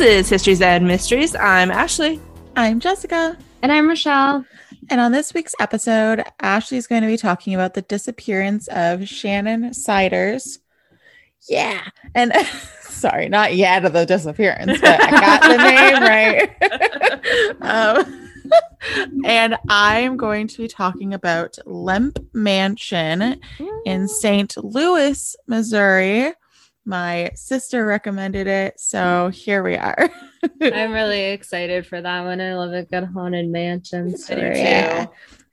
This is Histories and Mysteries. I'm Ashley. I'm Jessica. And I'm Rochelle. And on this week's episode, Ashley is going to be talking about the disappearance of Shannon Siders. Yeah. And sorry, not yeah to the disappearance, but I got the name right. um, and I'm going to be talking about Lemp Mansion in St. Louis, Missouri. My sister recommended it, so here we are. I'm really excited for that one. I love a good haunted mansion story. Yeah,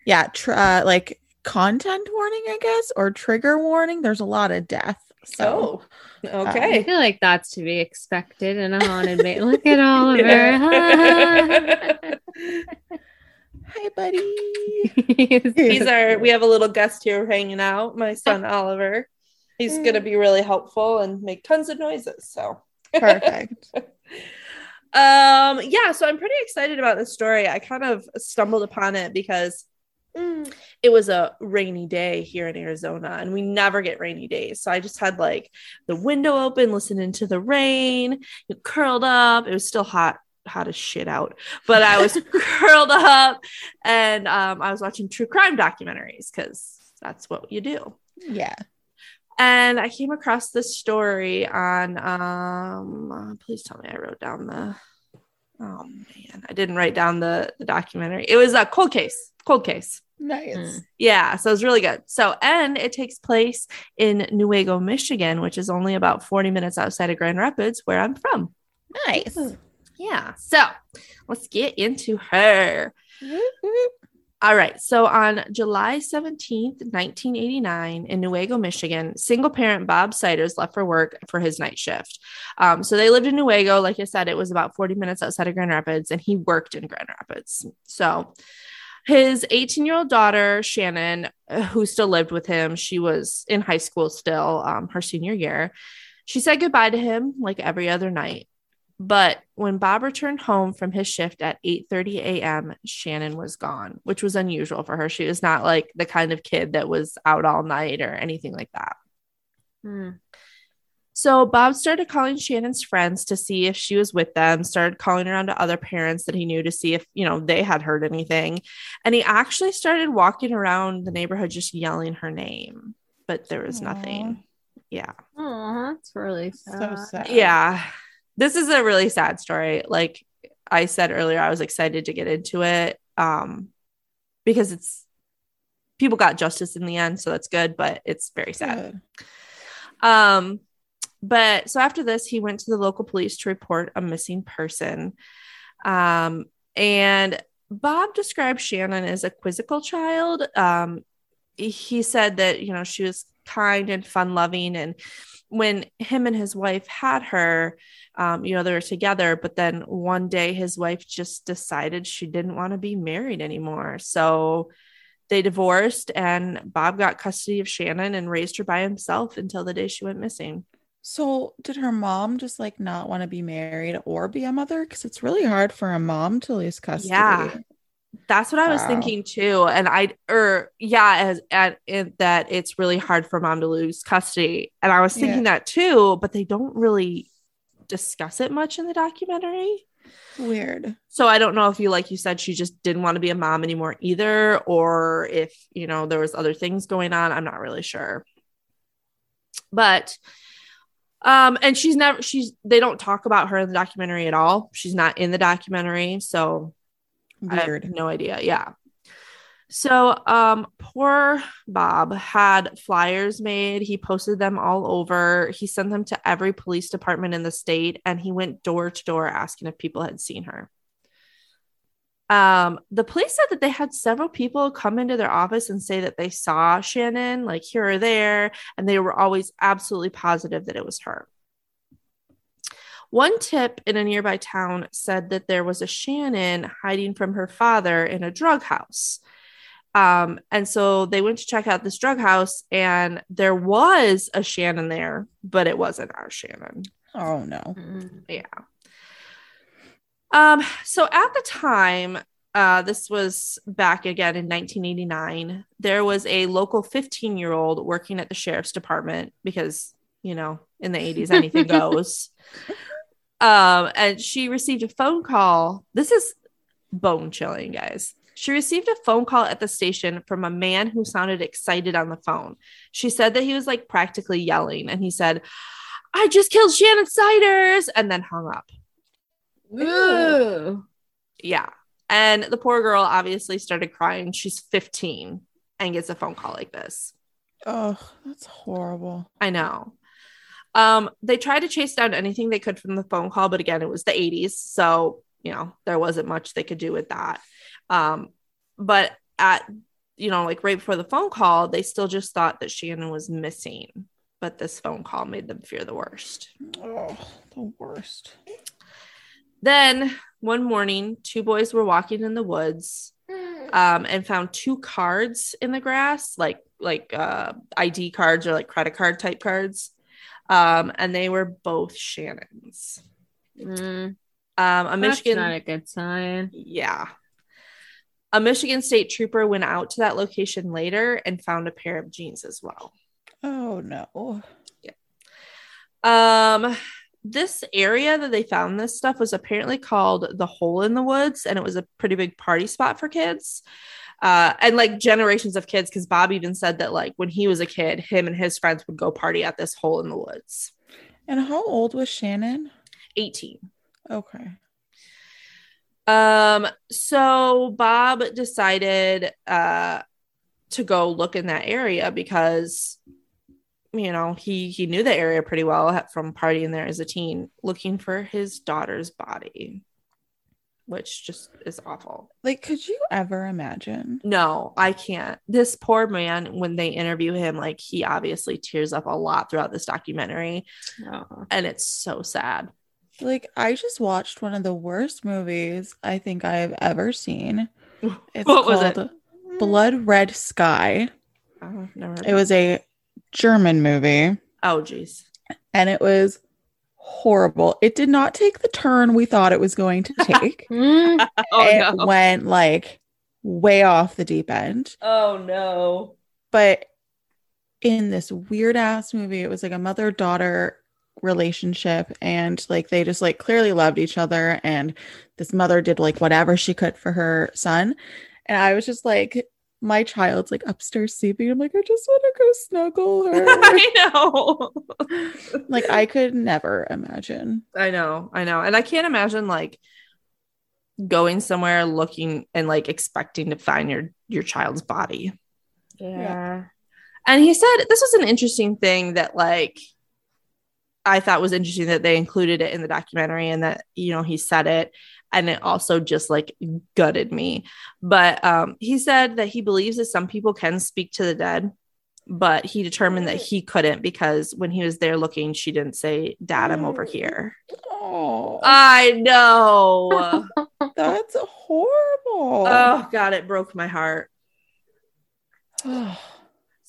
yeah. Tr- uh, like content warning, I guess, or trigger warning. There's a lot of death. So, oh, I okay. feel like that's to be expected in a haunted mansion. Look at Oliver. hi, buddy. He's our, we have a little guest here hanging out, my son Oliver. He's going to be really helpful and make tons of noises. So, Perfect. um, yeah, so I'm pretty excited about this story. I kind of stumbled upon it because mm, it was a rainy day here in Arizona and we never get rainy days. So I just had like the window open, listening to the rain, curled up. It was still hot, hot as shit out, but I was curled up and um, I was watching true crime documentaries because that's what you do Yeah. And I came across this story on um please tell me I wrote down the oh man I didn't write down the the documentary. It was a cold case cold case. Nice. Mm. yeah so it was really good. So and it takes place in Newaygo Michigan which is only about 40 minutes outside of Grand Rapids where I'm from. Nice. yeah so let's get into her All right. So on July 17th, 1989, in Newaygo, Michigan, single parent Bob Siders left for work for his night shift. Um, so they lived in Newaygo. Like I said, it was about 40 minutes outside of Grand Rapids, and he worked in Grand Rapids. So his 18 year old daughter, Shannon, uh, who still lived with him, she was in high school still, um, her senior year. She said goodbye to him like every other night. But when Bob returned home from his shift at 8:30 a.m., Shannon was gone, which was unusual for her. She was not like the kind of kid that was out all night or anything like that. Hmm. So Bob started calling Shannon's friends to see if she was with them, started calling around to other parents that he knew to see if, you know, they had heard anything. And he actually started walking around the neighborhood just yelling her name, but there was Aw. nothing. Yeah. Aw, that's really So sad. sad. Yeah. This is a really sad story. Like I said earlier, I was excited to get into it um because it's people got justice in the end, so that's good, but it's very sad. Good. Um, but so after this, he went to the local police to report a missing person. Um, and Bob described Shannon as a quizzical child. Um, he said that you know she was kind and fun loving, and when him and his wife had her, um, you know they were together. But then one day, his wife just decided she didn't want to be married anymore, so they divorced and Bob got custody of Shannon and raised her by himself until the day she went missing. So, did her mom just like not want to be married or be a mother? Because it's really hard for a mom to lose custody. Yeah. That's what I was Wow. thinking too. And I, or yeah, as at it, that it's really hard for mom to lose custody. And I was thinking that too, but they don't really discuss it much in the documentary. Weird. So I don't know if you, like you said, she just didn't want to be a mom anymore either, or if, you know, there was other things going on. I'm not really sure. But um and she's never she's they don't talk about her in the documentary at all. She's not in the documentary, so I have Weird. no idea. Yeah. So um poor Bob had flyers made. He posted them all over. He sent them to every police department in the state and he went door to door asking if people had seen her. Um the police said that they had several people come into their office and say that they saw Shannon like here or there and they were always absolutely positive that it was her. One tip in a nearby town said that there was a Shannon hiding from her father in a drug house. Um, and so they went to check out this drug house, and there was a Shannon there, but it wasn't our Shannon. Oh no. Mm. Yeah. Um, so at the time, uh, this was back again in 1989, there was a local 15 year old working at the sheriff's department because, you know, in the 80s, anything goes. Um, and she received a phone call. This is bone chilling, guys. She received a phone call at the station from a man who sounded excited on the phone. She said that he was like practically yelling, and he said, I just killed Shannon Siders, and then hung up. Ooh. Yeah. And the poor girl obviously started crying. She's 15 and gets a phone call like this. Oh, that's horrible. I know. Um, they tried to chase down anything they could from the phone call, but again, it was the 80s. So, you know, there wasn't much they could do with that. Um, but at, you know, like right before the phone call, they still just thought that Shannon was missing. But this phone call made them fear the worst. Oh, the worst. Then one morning, two boys were walking in the woods um, and found two cards in the grass, like like uh, ID cards or like credit card type cards, um, and they were both Shannon's. Mm, Um, a that's Michigan, not a good sign. yeah, a Michigan state trooper went out to that location later and found a pair of jeans as well. Oh no. Yeah. Um, this area that they found this stuff was apparently called the Hole in the Woods, and it was a pretty big party spot for kids. Uh, and like generations of kids, because Bob even said that like when he was a kid, him and his friends would go party at this hole in the woods. And how old was Shannon? 18. Okay. Um, so Bob decided uh to go look in that area because you know he he knew the area pretty well from partying there as a teen, looking for his daughter's body, which just is awful. Like, could you ever imagine? No, I can't. This poor man, when they interview him, like he obviously tears up a lot throughout this documentary, Oh. and it's so sad. Like, I just watched one of the worst movies I think I have ever seen. It's What was it? called Blood Red Sky. Oh, never It was a German movie Oh, geez. and it was horrible. It did not take the turn we thought it was going to take. Oh it no. went like way off the deep end. Oh no. But in this weird ass movie, it was like a mother daughter relationship and like they just like clearly loved each other and this mother did like whatever she could for her son and i was just like my child's like upstairs sleeping i'm like i just want to go snuggle her I know. like i could never imagine I know. I know. And I can't imagine like going somewhere looking and like expecting to find your your child's body. yeah. And he said this was an interesting thing that like I thought was interesting that they included it in the documentary and that you know he said it and it also just like gutted me. But um he said that he believes that some people can speak to the dead, but he determined that he couldn't because when he was there looking she didn't say dad I'm over here. oh I know. that's horrible oh god, it broke my heart.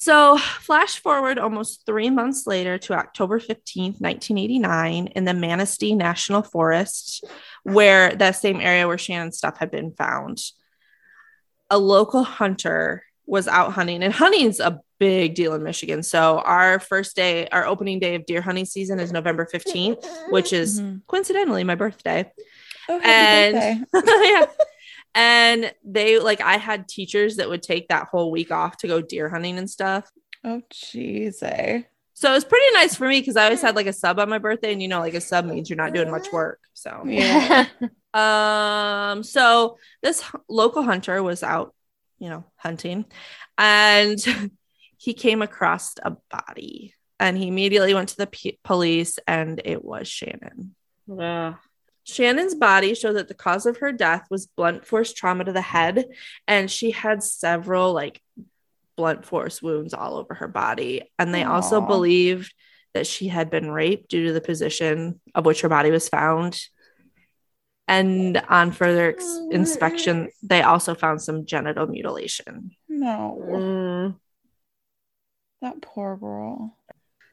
So, flash forward almost three months later to October 15th, 1989, in the Manistee National Forest, where that same area where Shannon's stuff had been found. A local hunter was out hunting, and hunting's a big deal in Michigan. So, our first day, our opening day of deer hunting season is November 15th, which is Mhm. coincidentally my birthday. oh, happy and- birthday. yeah. And they like I had teachers that would take that whole week off to go deer hunting and stuff. oh jeez eh? So it was pretty nice for me because I always had like a sub on my birthday, and you know, like a sub means you're not doing much work. So yeah um, so this h- local hunter was out, you know, hunting, and he came across a body, and he immediately went to the p- police, and it was Shannon. Ugh. Shannon's body showed that the cause of her death was blunt force trauma to the head, and she had several like blunt force wounds all over her body. And they also believed that she had been raped due to the position of which her body was found. And on further ex- inspection, they also found some genital mutilation. no Mm. that poor girl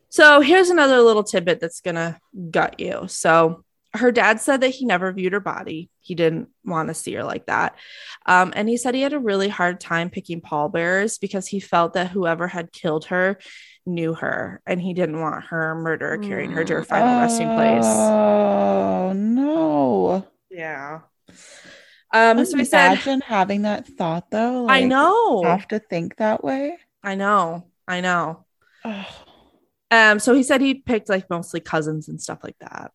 So here's another little tidbit that's gonna gut you. So her dad said that he never viewed her body. He didn't want to see her like that. Um, and he said he had a really hard time picking pallbearers because he felt that whoever had killed her knew her and he didn't want her murderer carrying her to her final resting place. Oh no. Yeah. Um, so he said, Imagine having that thought though. I like, know. Have to think that way. I know. I know. Um, so he said he picked like mostly cousins and stuff like that.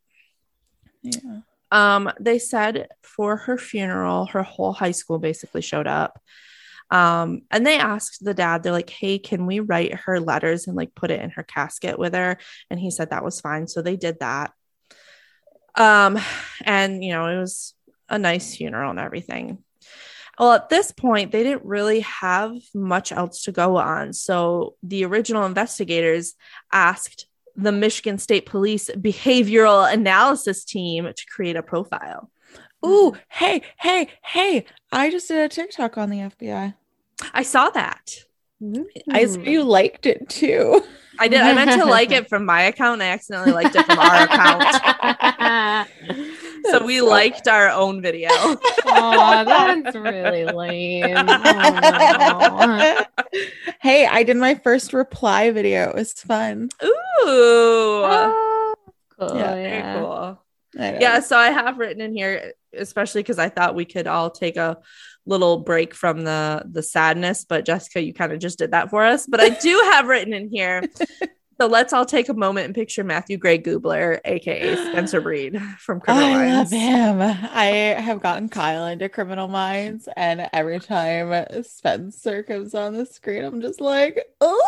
Yeah. Um, they said for her funeral, her whole high school basically showed up. Um, and they asked the dad, they're like, Hey, can we write her letters and like put it in her casket with her? And he said that was fine. So they did that. Um, and you know, it was a nice funeral and everything. Well, at this point, they didn't really have much else to go on. So the original investigators asked the Michigan State Police behavioral analysis team to create a profile. Ooh, mm. hey, hey, hey. I just did a TikTok on the FBI. I saw that. I saw hmm. you liked it too. I did. I meant to like it from my account. I accidentally liked it from our account. So we So- liked our own video. oh, that's really lame. Oh, hey, I did my first reply video. It was fun. Ooh. no. cool. Yeah, Very yeah. cool. Yeah. So I have written in here, especially because I thought we could all take a little break from the the sadness, but Jessica, you kind of just did that for us. But I do have written in here. So let's all take a moment and picture Matthew Gray Gubler, aka Spencer Reid from Criminal I Minds. love him. I have gotten Kyle into Criminal Minds, and every time Spencer comes on the screen, I'm just like, oh,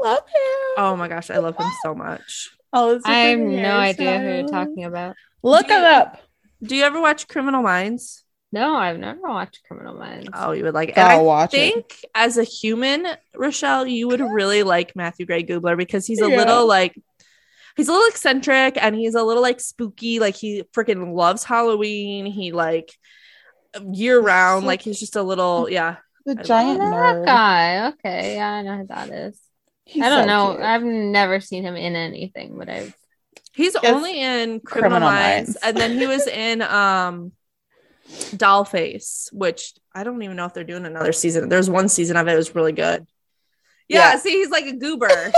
I love him. Oh my gosh, I love him so much. All his I have different no idea who you're talking about. Look Do him up. Do you ever watch Criminal Minds? No, I've never watched Criminal Minds. Oh, you would like it. And I I'll watch it. think as a human, Rochelle, you would really like Matthew Gray Gubler because he's a Yeah. little like he's a little eccentric and he's a little like spooky. Like he freaking loves Halloween. He like year round, like he's just a little yeah. The giant that guy. Okay, yeah, I know who that is. He's I don't so know. cute. I've never seen him in anything, but I've He's Yes. only in Criminal, Criminal Minds, Minds. and then he was in um Dollface, which I don't even know if they're doing another season. There's one season of it, it was really good. Yeah, Yeah. see, he's like a goober.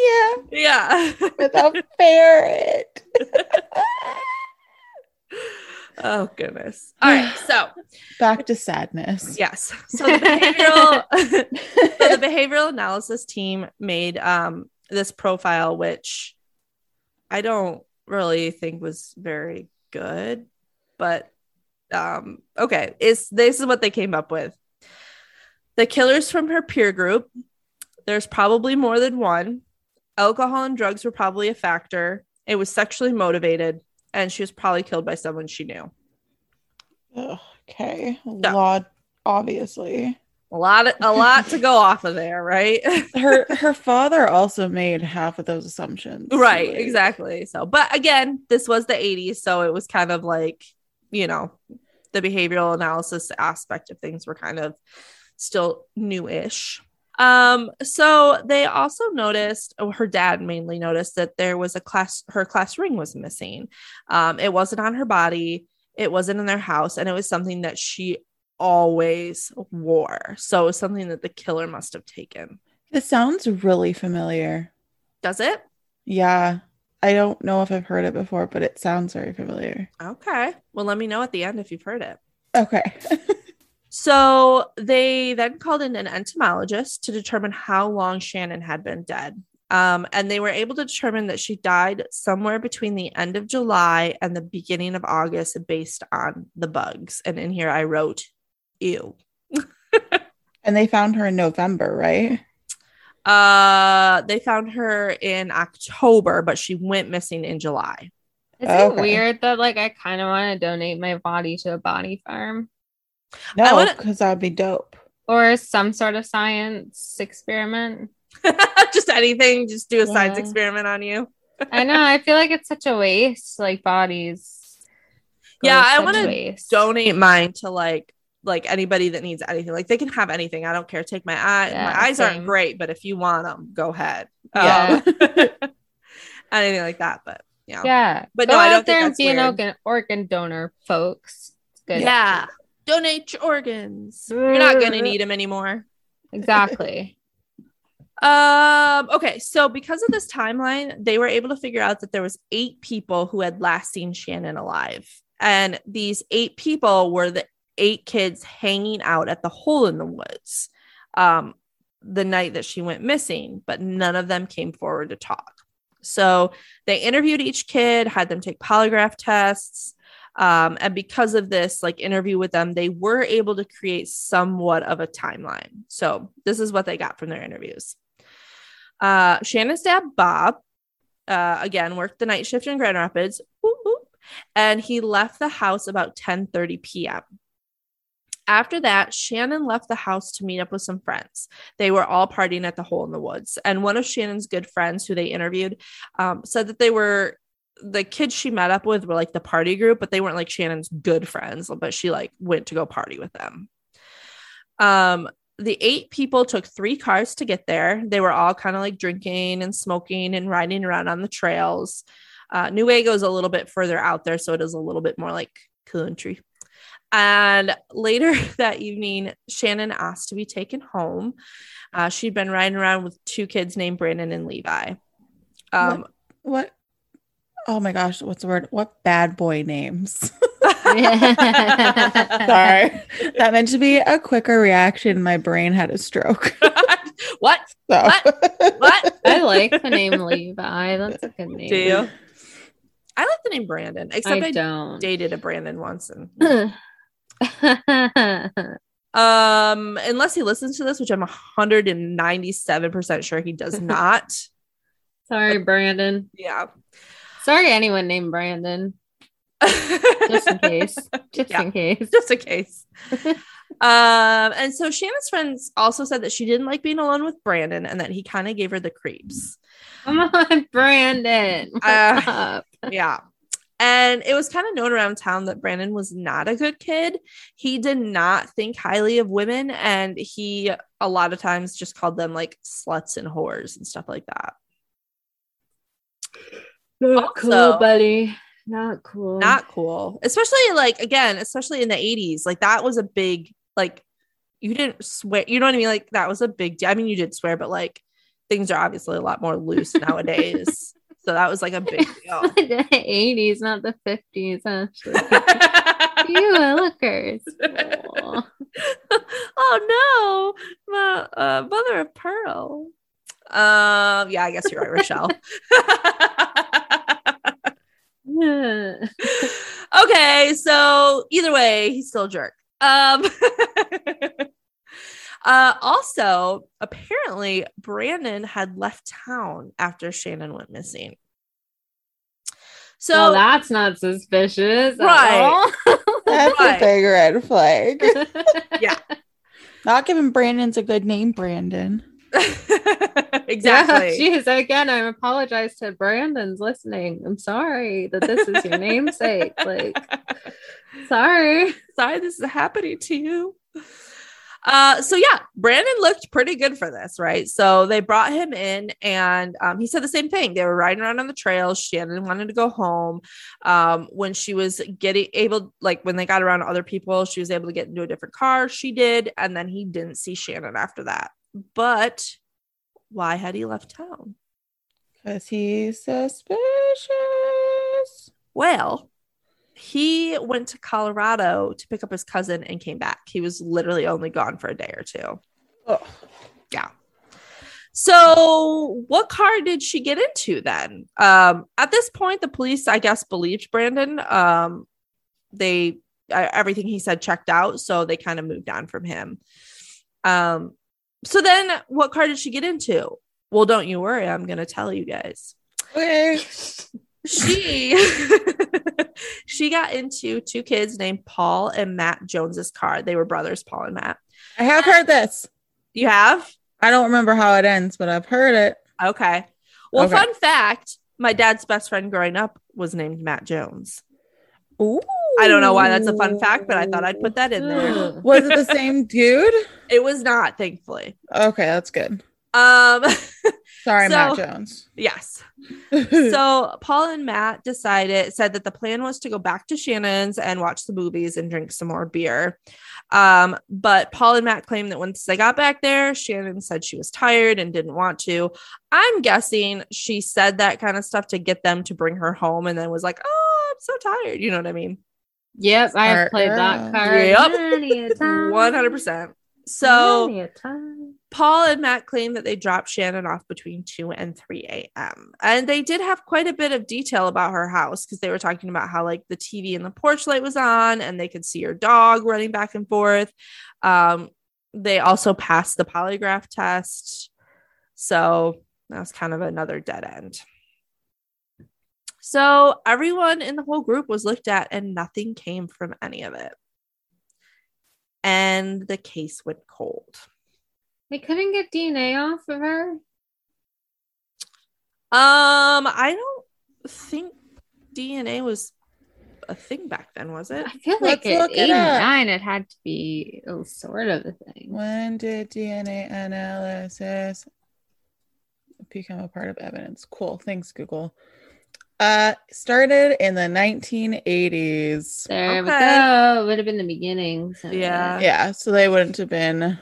yeah, yeah. with a ferret. oh goodness. All right, so Back to sadness. yes, so the behavioral, so the behavioral analysis team made um this profile, which I don't really think was very good, but um okay, is this is what they came up with. The killers from her peer group. There's probably more than one. Alcohol and drugs were probably a factor. It was sexually motivated, and she was probably killed by someone she knew. Okay. Yeah. Lot, obviously. A lot, of, a lot to go off of there, right? Her her father also made half of those assumptions. right, Like, exactly. So, but again, this was the 80s, so it was kind of like, you know, the behavioral analysis aspect of things were kind of still new-ish. Um, so they also noticed, or her dad mainly noticed that there was a class, her class ring was missing. Um, it wasn't on her body, it wasn't in their house, and it was something that she always wore. So it was something that the killer must have taken. This sounds really familiar. Does it? Yeah. I don't know if I've heard it before, but it sounds very familiar. Okay. Well, let me know at the end if you've heard it. Okay. So they then called in an entomologist to determine how long Shannon had been dead. Um, and they were able to determine that she died somewhere between the end of July and the beginning of August based on the bugs. And in here I wrote, ew. and they found her in November, right? Uh, they found her in October, but she went missing in July. Is it Okay. weird that like I kind of want to donate my body to a body farm No, because that would be dope. or some sort of science experiment? just anything, just do a science experiment on you. I know. I feel like it's such a waste. Like bodies. Yeah, I wanna donate mine to like like anybody that needs anything. Like they can have anything. I don't care. Take my eye. Yeah, my eyes aren't great, but if you want them, go ahead. Yeah. Um, anything like that. But yeah, Yeah, But Go no, I out don't think there and be an organ organ donor, folks. It's good. yeah. Donate your organs. You're not gonna need them anymore. exactly. Um, okay, so because of this timeline, they were able to figure out that there was eight people who had last seen Shannon alive. And these eight people were the eight kids hanging out at the hole in the woods um, the night that she went missing, but none of them came forward to talk. So they interviewed each kid, had them take polygraph tests. Um, and because of this like interview with them, they were able to create somewhat of a timeline. So this is what they got from their interviews. Uh, Shannon's dad, Bob, uh, again worked the night shift in Grand Rapids, whoop, whoop, and he left the house about 10:30 p.m. After that, Shannon left the house to meet up with some friends. They were all partying at the hole in the woods. And one of Shannon's good friends, who they interviewed, um, said that they were the kids she met up with were like the party group, but they weren't like Shannon's good friends, but she like went to go party with them. Um, the eight people took three cars to get there. They were all kind of like drinking and smoking and riding around on the trails. Uh, Newaygo is a little bit further out there, so it is a little bit more like country. And later that evening, Shannon asked to be taken home. Uh, she'd been riding around with two kids named Brandon and Levi. Um, what, what? Oh my gosh, what's the word? What bad boy names? Sorry. That meant to be a quicker reaction. My brain had a stroke. what? So. What? What? I like the name Levi. That's a good name. Do you? I like the name Brandon, except I, I don't. dated a Brandon once, and um, unless he listens to this, which I'm 197 percent sure he does not. Sorry, Brandon. Yeah. Sorry, anyone named Brandon. Just in case. Just Yeah. in case. just in case. um, and so Shannon's friends also said that she didn't like being alone with Brandon and that he kind of gave her the creeps. Come on, Brandon. Uh? Yeah. And it was kind of known around town that Brandon was not a good kid. He did not think highly of women, and he a lot of times just called them like sluts and whores and stuff like that. Not cool, buddy. Not cool. Not cool, especially like again, especially in the 80s. Like that was a big, like, you didn't swear, you know what I mean? Like that was a big deal. I mean, you did swear, but like things are obviously a lot more loose nowadays. So that was like a big deal. the 80s, not the 50s, actually. you lookers. Aw. oh no, my uh, mother of pearl. Um, yeah, I guess you're right, Rochelle. okay, so either way, he's still a jerk. Um, uh, also, apparently, Brandon had left town after Shannon went missing. So well, that's not suspicious. Right. That's Right. a big red flag. Yeah. Not giving Brandon's a good name, Brandon. exactly. Yeah, Jeez, again, I apologize to Brandon's listening. I'm sorry that this is your namesake. Like, sorry. sorry this is happening to you. Uh, so yeah, Brandon looked pretty good for this, right? So they brought him in, and um, he said the same thing. They were riding around on the trail. Shannon wanted to go home. Um, when she was getting able, like when they got around other people, she was able to get into a different car. She did, and then he didn't see Shannon after that. But why had he left town? Because he's suspicious. Well, he went to Colorado to pick up his cousin and came back. He was literally only gone for a day or two. Ugh. Yeah. So, what car did she get into then? Um, at this point, the police, I guess, believed Brandon. Um, they uh, everything he said checked out, so they kind of moved on from him. Um, so then, what car did she get into? Well, don't you worry, I'm gonna tell you guys Okay. she she got into two kids named Paul and Matt Jones's car. They were brothers, Paul and Matt. I have heard this. You have? I don't remember how it ends, but I've heard it. Okay. Well, Okay. fun fact, my dad's best friend growing up was named Matt Jones. Ooh. I don't know why that's a fun fact, but I thought I'd put that in there. Was it the same dude? It was not, thankfully. Okay, that's good. Um, Sorry, So- Matt Jones. yes. So Paul and Matt decided said that the plan was to go back to Shannon's and watch the movies and drink some more beer. Um, but Paul and Matt claimed that once they got back there, Shannon said she was tired and didn't want to. I'm guessing she said that kind of stuff to get them to bring her home and then was like, Oh, I'm so tired. You know what I mean? Yep, I have played that card. Yep. many a time. 100%. So Many a time. Paul and Matt claim that they dropped Shannon off between 2 and 3 a.m. And they did have quite a bit of detail about her house because they were talking about how, like, the TV in the porch light was on and they could see her dog running back and forth. Um, they also passed the polygraph test. So that was kind of another dead end. So everyone in the whole group was looked at and nothing came from any of it. And the case went cold. They couldn't get DNA off of her. Um, I don't think DNA was a thing back then, was it? I feel like Let's at look it up. 89 it had to be a sort of a thing. when did DNA analysis become a part of evidence? Cool. Thanks, Google. Uh, started in the 1980s. There we go. It would have been the beginning. so- Yeah. Yeah, so they wouldn't have been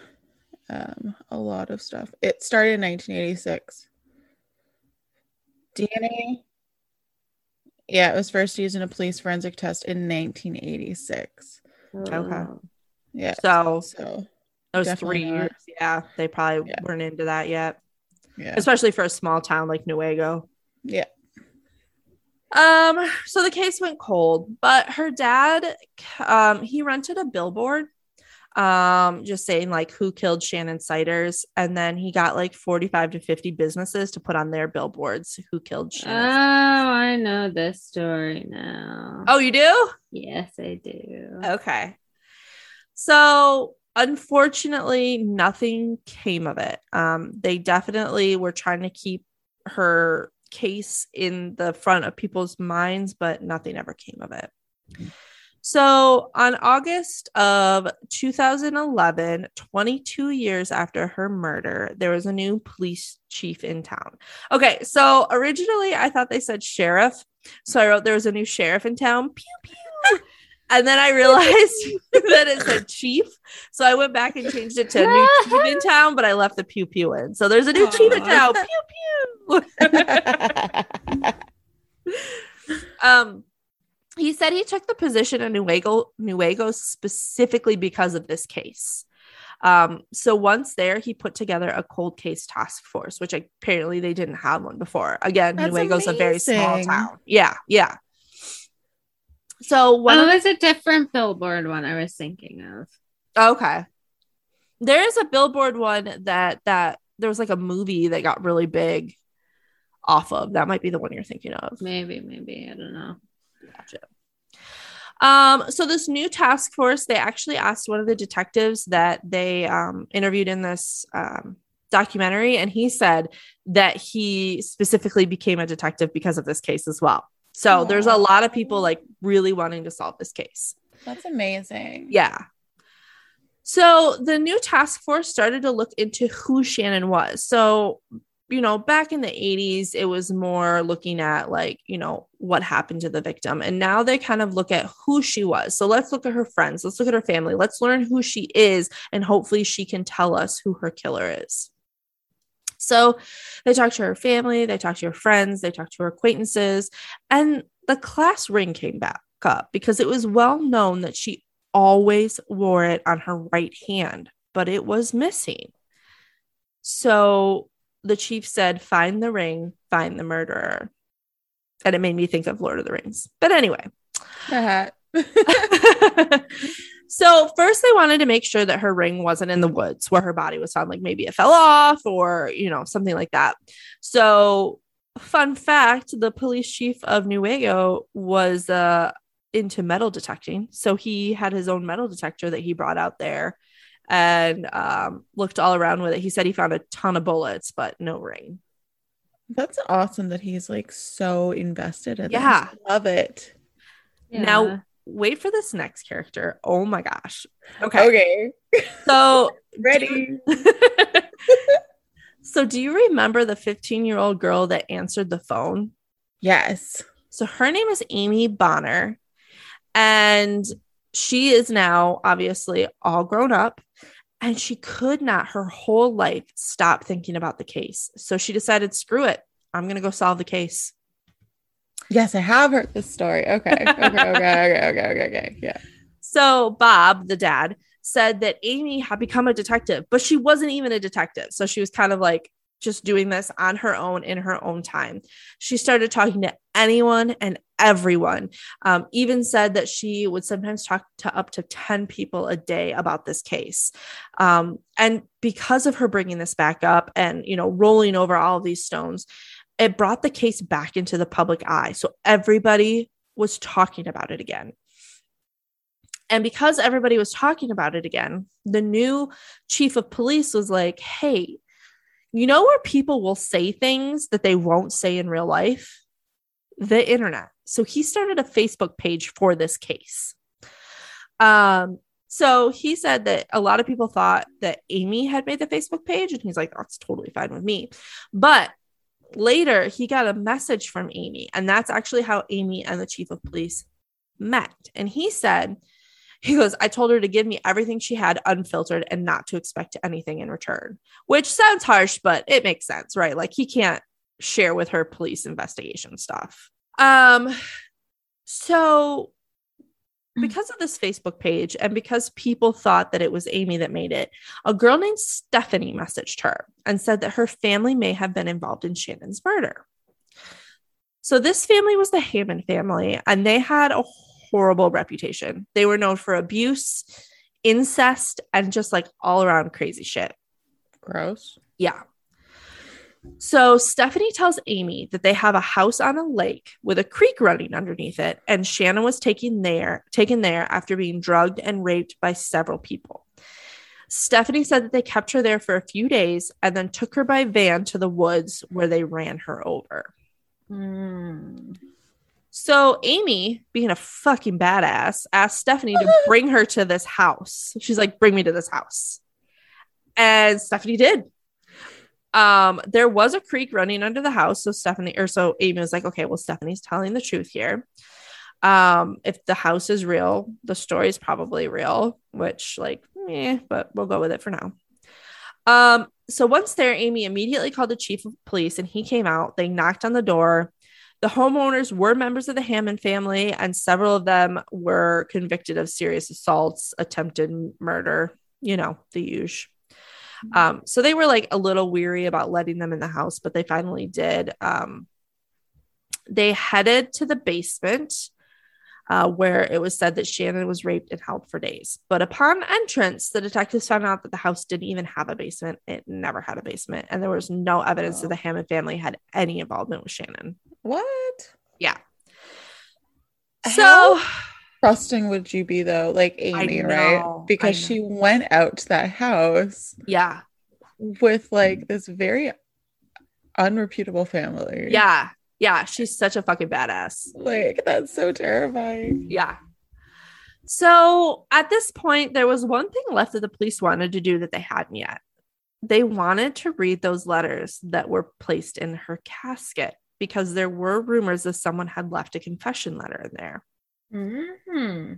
um, a lot of stuff. It started in 1986. DNA. Yeah, it was first used in a police forensic test in 1986. Okay. Yeah. So So, those Definitely three not. years. Yeah, they probably Yeah. weren't into that yet, yeah. especially for a small town like Newaygo. Yeah. Um, so the case went cold, but her dad, um, he rented a billboard, um, just saying like who killed Shannon Siders, and then he got like 45 to 50 businesses to put on their billboards who killed Shannon. Oh, Shannon. I know this story now. oh, you do? yes, I do. Okay. So unfortunately, nothing came of it. Um, they definitely were trying to keep her case in the front of people's minds, but nothing ever came of it. So on August of 2011, 22 years after her murder, there was a new police chief in town. Okay, so originally I thought they said sheriff. So I wrote there was a new sheriff in town. Pew pew. And then I realized that it said chief. So I went back and changed it to new chief in town, but I left the pew pew in. So there's a new chief in town. Pew pew. Um, he said he took the position in Newaygo, Newaygo specifically because of this case. Um, so once there, he put together a cold case task force, which apparently they didn't have one before. Again, That's Newaygo's a very small town. Yeah, yeah. So one oh, of it was a different billboard one I was thinking of. Okay. There is a billboard one that that there was like a movie that got really big off of. That might be the one you're thinking of. Maybe, maybe. I don't know. Gotcha. Um, so this new task force, they actually asked one of the detectives that they um, interviewed in this um, documentary, and he said that he specifically became a detective because of this case as well. So there's a lot of people like really wanting to solve this case. That's amazing. Yeah. So the new task force started to look into who Shannon was. So, you know, back in the 80s, it was more looking at like, you know, what happened to the victim. And now they kind of look at who she was. So let's look at her friends. Let's look at her family. Let's learn who she is. And hopefully she can tell us who her killer is. So they talked to her family, they talked to her friends, they talked to her acquaintances, and the class ring came back up because it was well known that she always wore it on her right hand, but it was missing. So the chief said, Find the ring, find the murderer. And it made me think of Lord of the Rings. But anyway. So first they wanted to make sure that her ring wasn't in the woods where her body was found like maybe it fell off or you know something like that so fun fact the police chief of Newaygo was uh into metal detecting so he had his own metal detector that he brought out there and um, looked all around with it he said he found a ton of bullets but no ring That's awesome that he's like so invested in Yeah. this. Love it. Now- wait for this next character oh my gosh okay Okay. so Ready. So, do you remember the 15 year old girl that answered the phone? Yes. So, her name is Amy Bonner, and she is now obviously all grown up. And she could not her whole life stop thinking about the case. So she decided, screw it. I'm going to go solve the case. Yes, I have heard this story. Okay. Okay. Okay. okay. Okay. Okay. Okay. Yeah. So Bob, the dad, said that Amy had become a detective, but she wasn't even a detective. So she was kind of like just doing this on her own in her own time. She started talking to anyone and everyone. Um, even said that she would sometimes talk to up to 10 people a day about this case. Um, and because of her bringing this back up and, you know, rolling over all these stones, it brought the case back into the public eye. So everybody was talking about it again. And because everybody was talking about it again, the new chief of police was like, hey, you know where people will say things that they won't say in real life? The internet. So he started a Facebook page for this case. Um, so he said that a lot of people thought that Amy had made the Facebook page, and he's like, that's totally fine with me. But later he got a message from Amy, and that's actually how Amy and the chief of police met. And he said, he goes, I told her to give me everything she had unfiltered and not to expect anything in return, which sounds harsh, but it makes sense, right? Like he can't share with her police investigation stuff. Um, so because of this Facebook page and because people thought that it was Amy that made it, a girl named Stephanie messaged her and said that her family may have been involved in Shannon's murder. So, this family was the Hammond family, and they had a horrible reputation. They were known for abuse, incest, and just like all around crazy shit. Gross. Yeah. So Stephanie tells Amy that they have a house on a lake with a creek running underneath it, and Shannon was taken there, taken there after being drugged and raped by several people. Stephanie said that they kept her there for a few days and then took her by van to the woods where they ran her over. Mm. So Amy, being a fucking badass, asked Stephanie to bring her to this house. She's like, "Bring me to this house," and Stephanie did. Um, there was a creek running under the house, so Stephanie or so Amy was like, "Okay, well, Stephanie's telling the truth here. Um, if the house is real, the story is probably real." Which, like, eh, but we'll go with it for now. Um, so once there, Amy immediately called the chief of police, and he came out. They knocked on the door. The homeowners were members of the Hammond family, and several of them were convicted of serious assaults, attempted murder, you know, the usual. Um, so they were like a little weary about letting them in the house, but they finally did. Um, they headed to the basement uh, where it was said that Shannon was raped and held for days. But upon entrance, the detectives found out that the house didn't even have a basement. It never had a basement, and there was no evidence that the Hammond family had any involvement with Shannon. What? Yeah. How So trusting would you be though, like Amy, know, right? Because she went out to that house yeah, with like this very unreputable family. yeah, yeah. She's such a fucking badass. Like that's so terrifying. Yeah. So at this point, there was one thing left that the police wanted to do that they hadn't yet. They wanted to read those letters that were placed in her casket because there were rumors that someone had left a confession letter in there. Mm-hmm.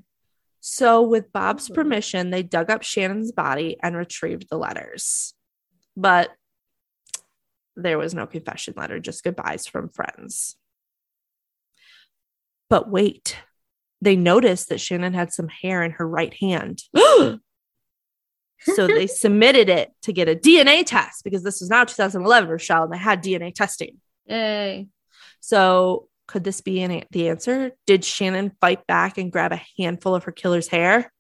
So, with Bob's permission, they dug up Shannon's body and retrieved the letters. But there was no confession letter, just goodbyes from friends. But wait, they noticed that Shannon had some hair in her right hand. so they submitted it to get a DNA test because this was now 2011, Rochelle, and they had DNA testing. Yay. So could this be an, the answer? Did Shannon fight back and grab a handful of her killer's hair?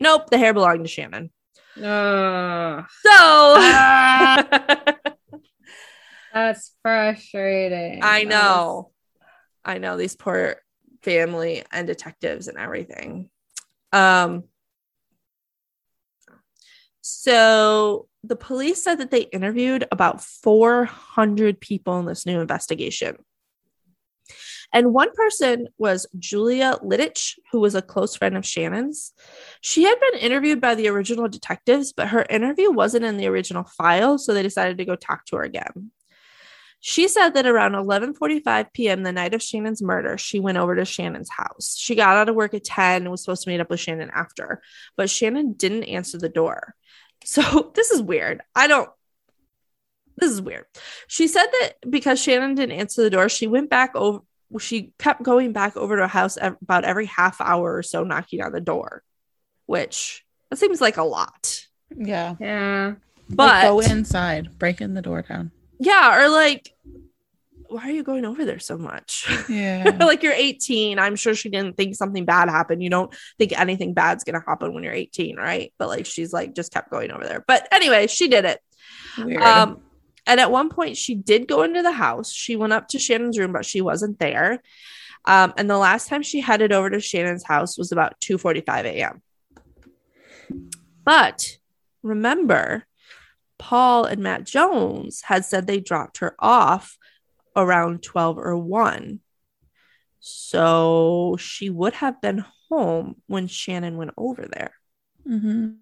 Nope, the hair belonged to Shannon. Ugh. So ah. that's frustrating. I know. I know these poor family and detectives and everything. Um so the police said that they interviewed about 400 people in this new investigation. And one person was Julia Littich, who was a close friend of Shannon's. She had been interviewed by the original detectives, but her interview wasn't in the original file, so they decided to go talk to her again. She said that around 11:45 p.m. the night of Shannon's murder, she went over to Shannon's house. She got out of work at 10 and was supposed to meet up with Shannon after, but Shannon didn't answer the door. So this is weird. I don't this is weird. She said that because Shannon didn't answer the door, she went back over she kept going back over to her house about every half hour or so knocking on the door, which that seems like a lot. Yeah. Yeah. But Like, go inside, breaking the door down. Yeah, or like why are you going over there so much? Yeah. like you're 18. I'm sure she didn't think something bad happened. You don't think anything bad's gonna happen when you're 18, right? But like she's like just kept going over there. But anyway, she did it. Weird. Um, and at one point, she did go into the house. She went up to Shannon's room, but she wasn't there. Um, and the last time she headed over to Shannon's house was about 2:45 a.m. But remember, Paul and Matt Jones had said they dropped her off around 12 or 1. So she would have been home when Shannon went over there. Mhm.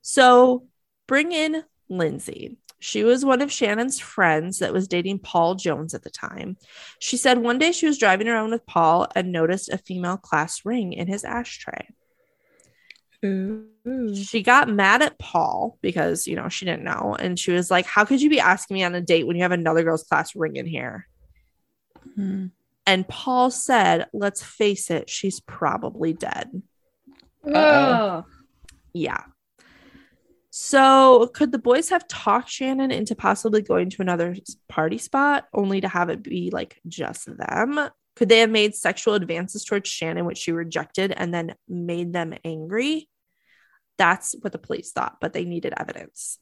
So bring in Lindsay. She was one of Shannon's friends that was dating Paul Jones at the time. She said one day she was driving around with Paul and noticed a female class ring in his ashtray. Ooh. She got mad at Paul because, you know, she didn't know. And she was like, How could you be asking me on a date when you have another girl's class ring in here? Mhm. And Paul said, Let's face it, she's probably dead. Oh. Yeah. So, could the boys have talked Shannon into possibly going to another party spot only to have it be like just them? Could they have made sexual advances towards Shannon, which she rejected, and then made them angry? That's what the police thought, but they needed evidence.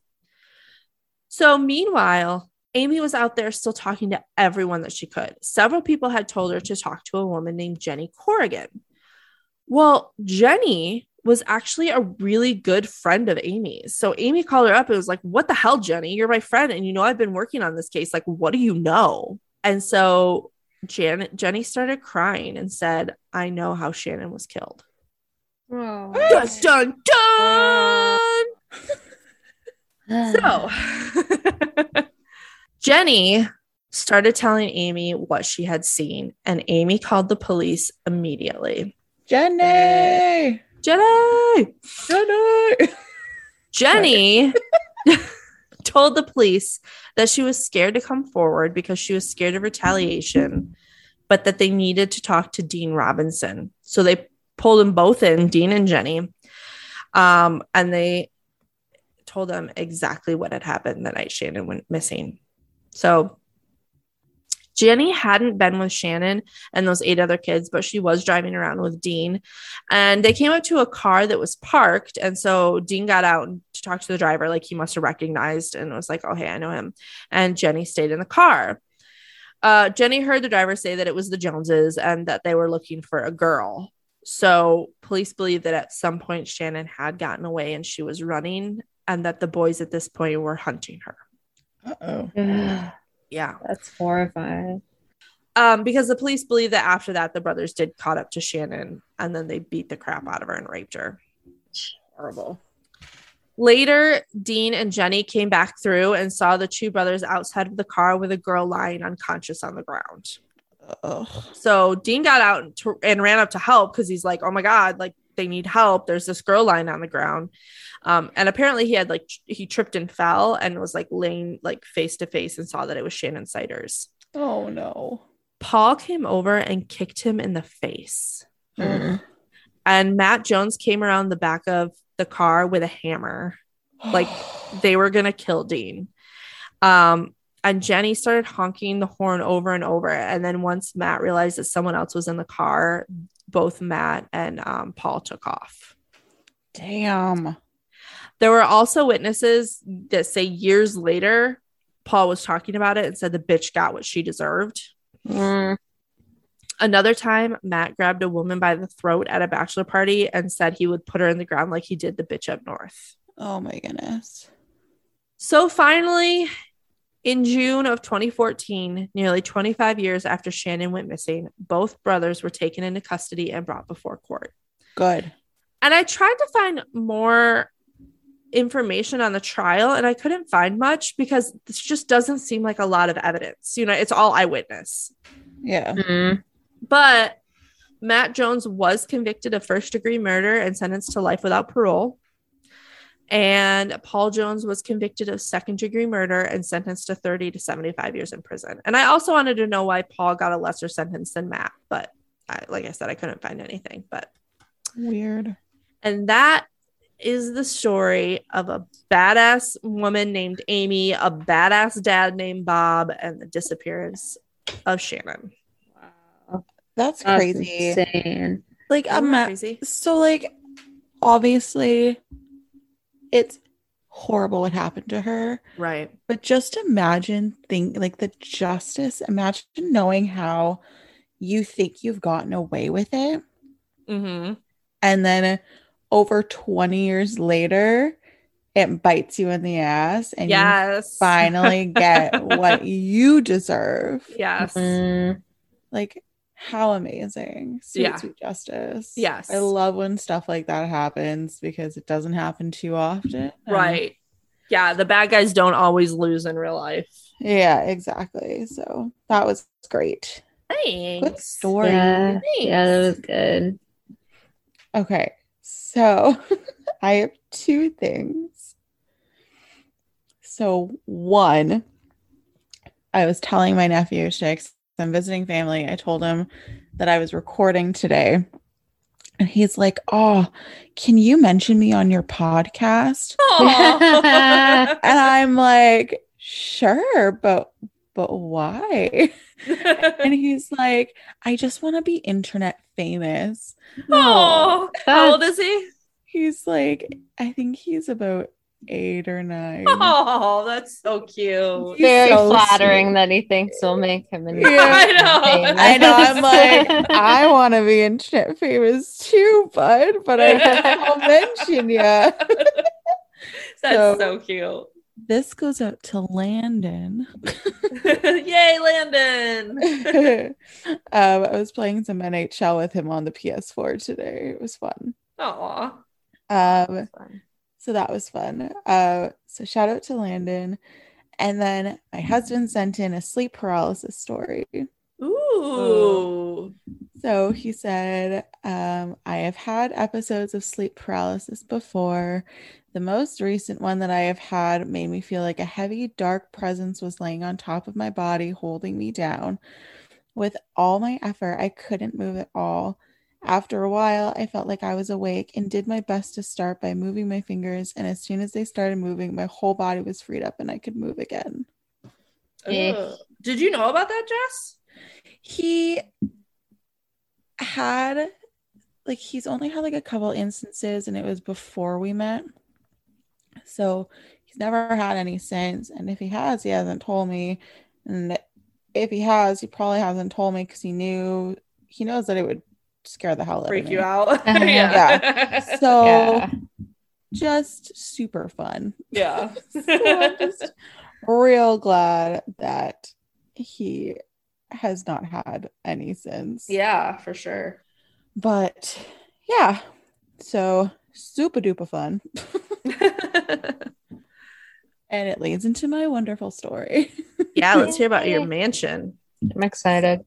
So, meanwhile, Amy was out there still talking to everyone that she could. Several people had told her to talk to a woman named Jenny Corrigan. Well, Jenny was actually a really good friend of Amy's. So Amy called her up and was like, What the hell, Jenny? You're my friend. And you know, I've been working on this case. Like, what do you know? And so Janet, Jenny started crying and said, I know how Shannon was killed. Oh. Dun, dun, dun. So Jenny started telling Amy what she had seen, and Amy called the police immediately. Jenny. Jenny! Jenny. Jenny told the police that she was scared to come forward because she was scared of retaliation, but that they needed to talk to Dean Robinson. So they pulled them both in, Dean and Jenny, um, and they told them exactly what had happened the night Shannon went missing. So Jenny hadn't been with Shannon and those eight other kids, but she was driving around with Dean. And they came up to a car that was parked. And so Dean got out to talk to the driver, like he must have recognized and was like, oh, hey, I know him. And Jenny stayed in the car. Uh, Jenny heard the driver say that it was the Joneses and that they were looking for a girl. So police believe that at some point Shannon had gotten away and she was running, and that the boys at this point were hunting her. Uh-oh. Yeah. That's horrifying. Um, because the police believe that after that, the brothers did caught up to Shannon and then they beat the crap out of her and raped her. Horrible. Later, Dean and Jenny came back through and saw the two brothers outside of the car with a girl lying unconscious on the ground. Ugh. So Dean got out and, to, and ran up to help because he's like, "Oh my god, like they need help. There's this girl lying on the ground." Um, and apparently he had like tr- he tripped and fell and was like laying like face to face and saw that it was Shannon Siders. Oh no. Paul came over and kicked him in the face. Ugh. And Matt Jones came around the back of the car with a hammer. Like they were to kill Dean. Um, and Jenny started honking the horn over and over. And then once Matt realized that someone else was in the car, both Matt and um, Paul took off. Damn. There were also witnesses that say years later, Paul was talking about it and said the bitch got what she deserved. Mm. Another time, Matt grabbed a woman by the throat at a bachelor party and said he would put her in the ground like he did the bitch up north. Oh my goodness. So finally, In June of 2014, nearly 25 years after Shannon went missing, both brothers were taken into custody and brought before court. Good. And I tried to find more information on the trial and I couldn't find much because this just doesn't seem like a lot of evidence. You know, it's all eyewitness. Yeah. Mhm. But Matt Jones was convicted of first degree murder and sentenced to life without parole. And Paul Jones was convicted of second degree murder and sentenced to 30 to 75 years in prison. And I also wanted to know why Paul got a lesser sentence than Matt, but I, like I said, I couldn't find anything. But Weird. and that is the story of a badass woman named Amy, a badass dad named Bob, and the disappearance of Shannon. Wow. That's That's crazy. insane. Like Isn't I'm that crazy. so like obviously it's horrible what happened to her. Right. But just imagine think like the justice. Imagine knowing how you think you've gotten away with it. Mm-hmm. And then over 20 years later, it bites you in the ass and you Yes. finally get what you deserve. Yes. Mhm. Like how amazing. Sweet, Yeah. sweet justice. Yes. I love when stuff like that happens because it doesn't happen too often. And- Right. Yeah. The bad guys don't always lose in real life. Yeah, exactly. So that was great. Thanks. Good story. Yeah. Thanks. Yeah, that was good. Okay. So I have two things. So, one, I was telling my nephew, today, 'cause I'm visiting family. I told him that I was recording today. And he's like, Oh, can you mention me on your podcast? And I'm like, Sure, but but why? And he's like, I just want to be internet famous. Oh, How old is he? He's like, I think he's about eight or nine. Oh, that's so cute. He's Very so flattering sweet. that he thinks will make him an Yeah. I know. famous. I know. I'm like, I want to be internet famous too, bud, but I I'll mention you. That's So- so cute. This goes out to Landon. Yay, Landon. um, I was playing some NHL with him on the PS4 today. It was fun. Aw. Um, so that was fun. Uh, so shout out to Landon. And then my husband sent in a sleep paralysis story. Ooh. So he said, um, I have had episodes of sleep paralysis before. The most recent one that I have had made me feel like a heavy, dark presence was laying on top of my body, holding me down. With all my effort, I couldn't move at all. After a while, I felt like I was awake and did my best to start by moving my fingers. And as soon as they started moving, my whole body was freed up and I could move again. Yeah. Ugh. Did you know about that, Jess? he had like he's only had like a couple instances and it was before we met so he's never had any since and if he has he hasn't told me and if he has he probably hasn't told me because he knew he knows that it would scare the hell out Freak of you out. Uh-huh. Yeah. so Yeah. just super fun yeah. so i'm just real glad that he has not had any since yeah, for sure. But yeah, so super duper fun. and it leads into my wonderful story. yeah, let's hear about your mansion. I'm excited.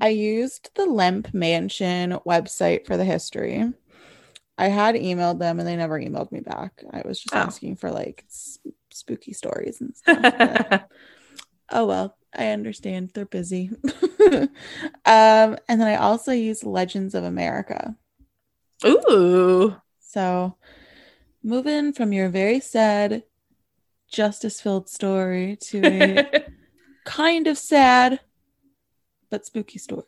I used the Lemp Mansion website for the history. I had emailed them and they never emailed me back. I was just Oh. asking for like s- spooky stories and stuff. but- oh well, I understand. They're busy. um, and then I also used Legends of America. Ooh. So, moving from your very sad, justice filled story to a kind of sad but spooky story.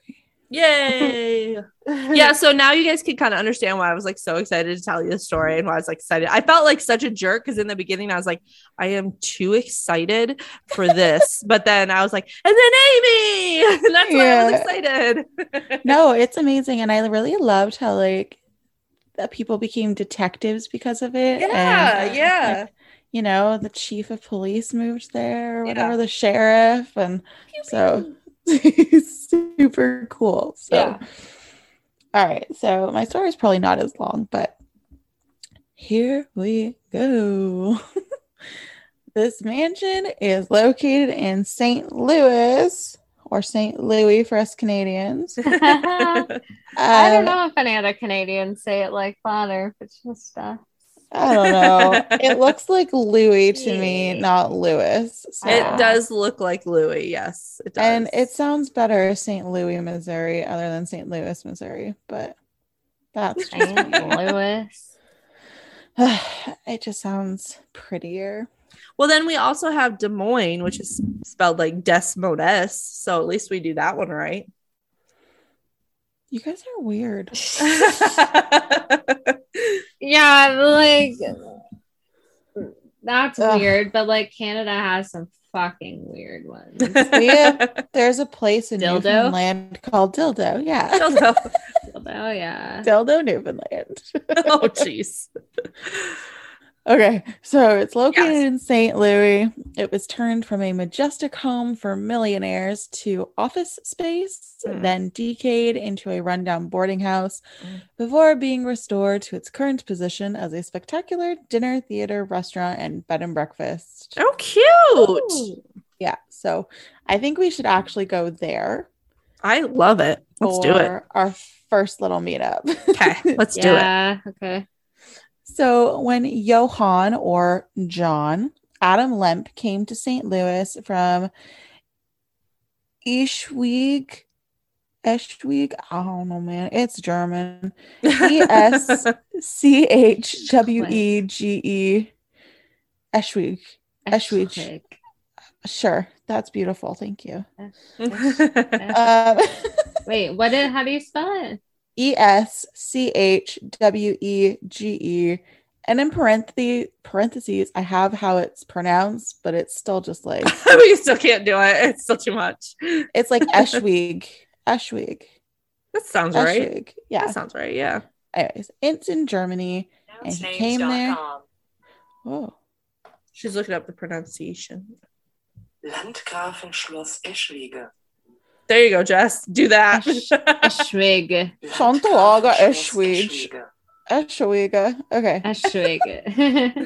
Yay. yeah, so now you guys can kind of understand why I was like so excited to tell you the story and why I was like excited. I felt like such a jerk because in the beginning I was like, I am too excited for this. but then I was like, and then Amy. And that's why I was excited. No, it's amazing. And I really loved how, like, that people became detectives because of it. yeah, and, yeah. like, you know, the chief of police moved there or Yeah. whatever, the sheriff. And so super cool. So, Yeah. all right. So, my story is probably not as long, but here we go. this mansion is located in St. Louis or St. Louis for us Canadians. I don't Um, know if any other Canadians say it like that or if it's just uh I don't know. it looks like Louis to me, not Lewis. So- It does look like Louis. Yes, it does. And it sounds better St. Louis, Missouri, other than St. Louis, Missouri. But that's just St. Louis. it just sounds prettier. well, then we also have Des Moines, which is spelled like Des Moines. So at least we do that one right. You guys are weird. Yeah, like that's Ugh. weird, but like Canada has some fucking weird ones. We have, there's a place in Dildo? Newfoundland called Dildo. Yeah. Dildo. oh yeah. Dildo, Newfoundland. oh, jeez. Okay, so it's located Yes. in St. Louis. It was turned from a majestic home for millionaires to office space, Mm. then decayed into a rundown boarding house Mm. before being restored to its current position as a spectacular dinner, theater, restaurant, and bed and breakfast. Oh, cute. Yeah, so I think we should actually go there. I love it. Let's do it. Our first little meetup. Okay, let's do it. okay. So when Johann or John Adam Lemp came to St. Louis from Eschweg, Eschweg, I don't know, man. It's German. E S C H W E G E. Eschweg. Eschweg. Sure, that's beautiful. Thank you. Esch- Um, Wait, what did how do you spell it? E S C H W E G E. And in parentheses, parentheses, I have how it's pronounced, but it's still just like we still can't do it. It's still too much. it's like Eschweg. Eschweg. That sounds right. Yeah. That sounds right. Yeah. Anyways, it's in Germany. And he came there. Oh. She's looking up the pronunciation. Landgrafenschloss Eschwege. There you go, Jess. Do that. Esch- Eschweg. Santiago Landgrafenschloss Eschwege. Eschwege. Okay. Eschweg.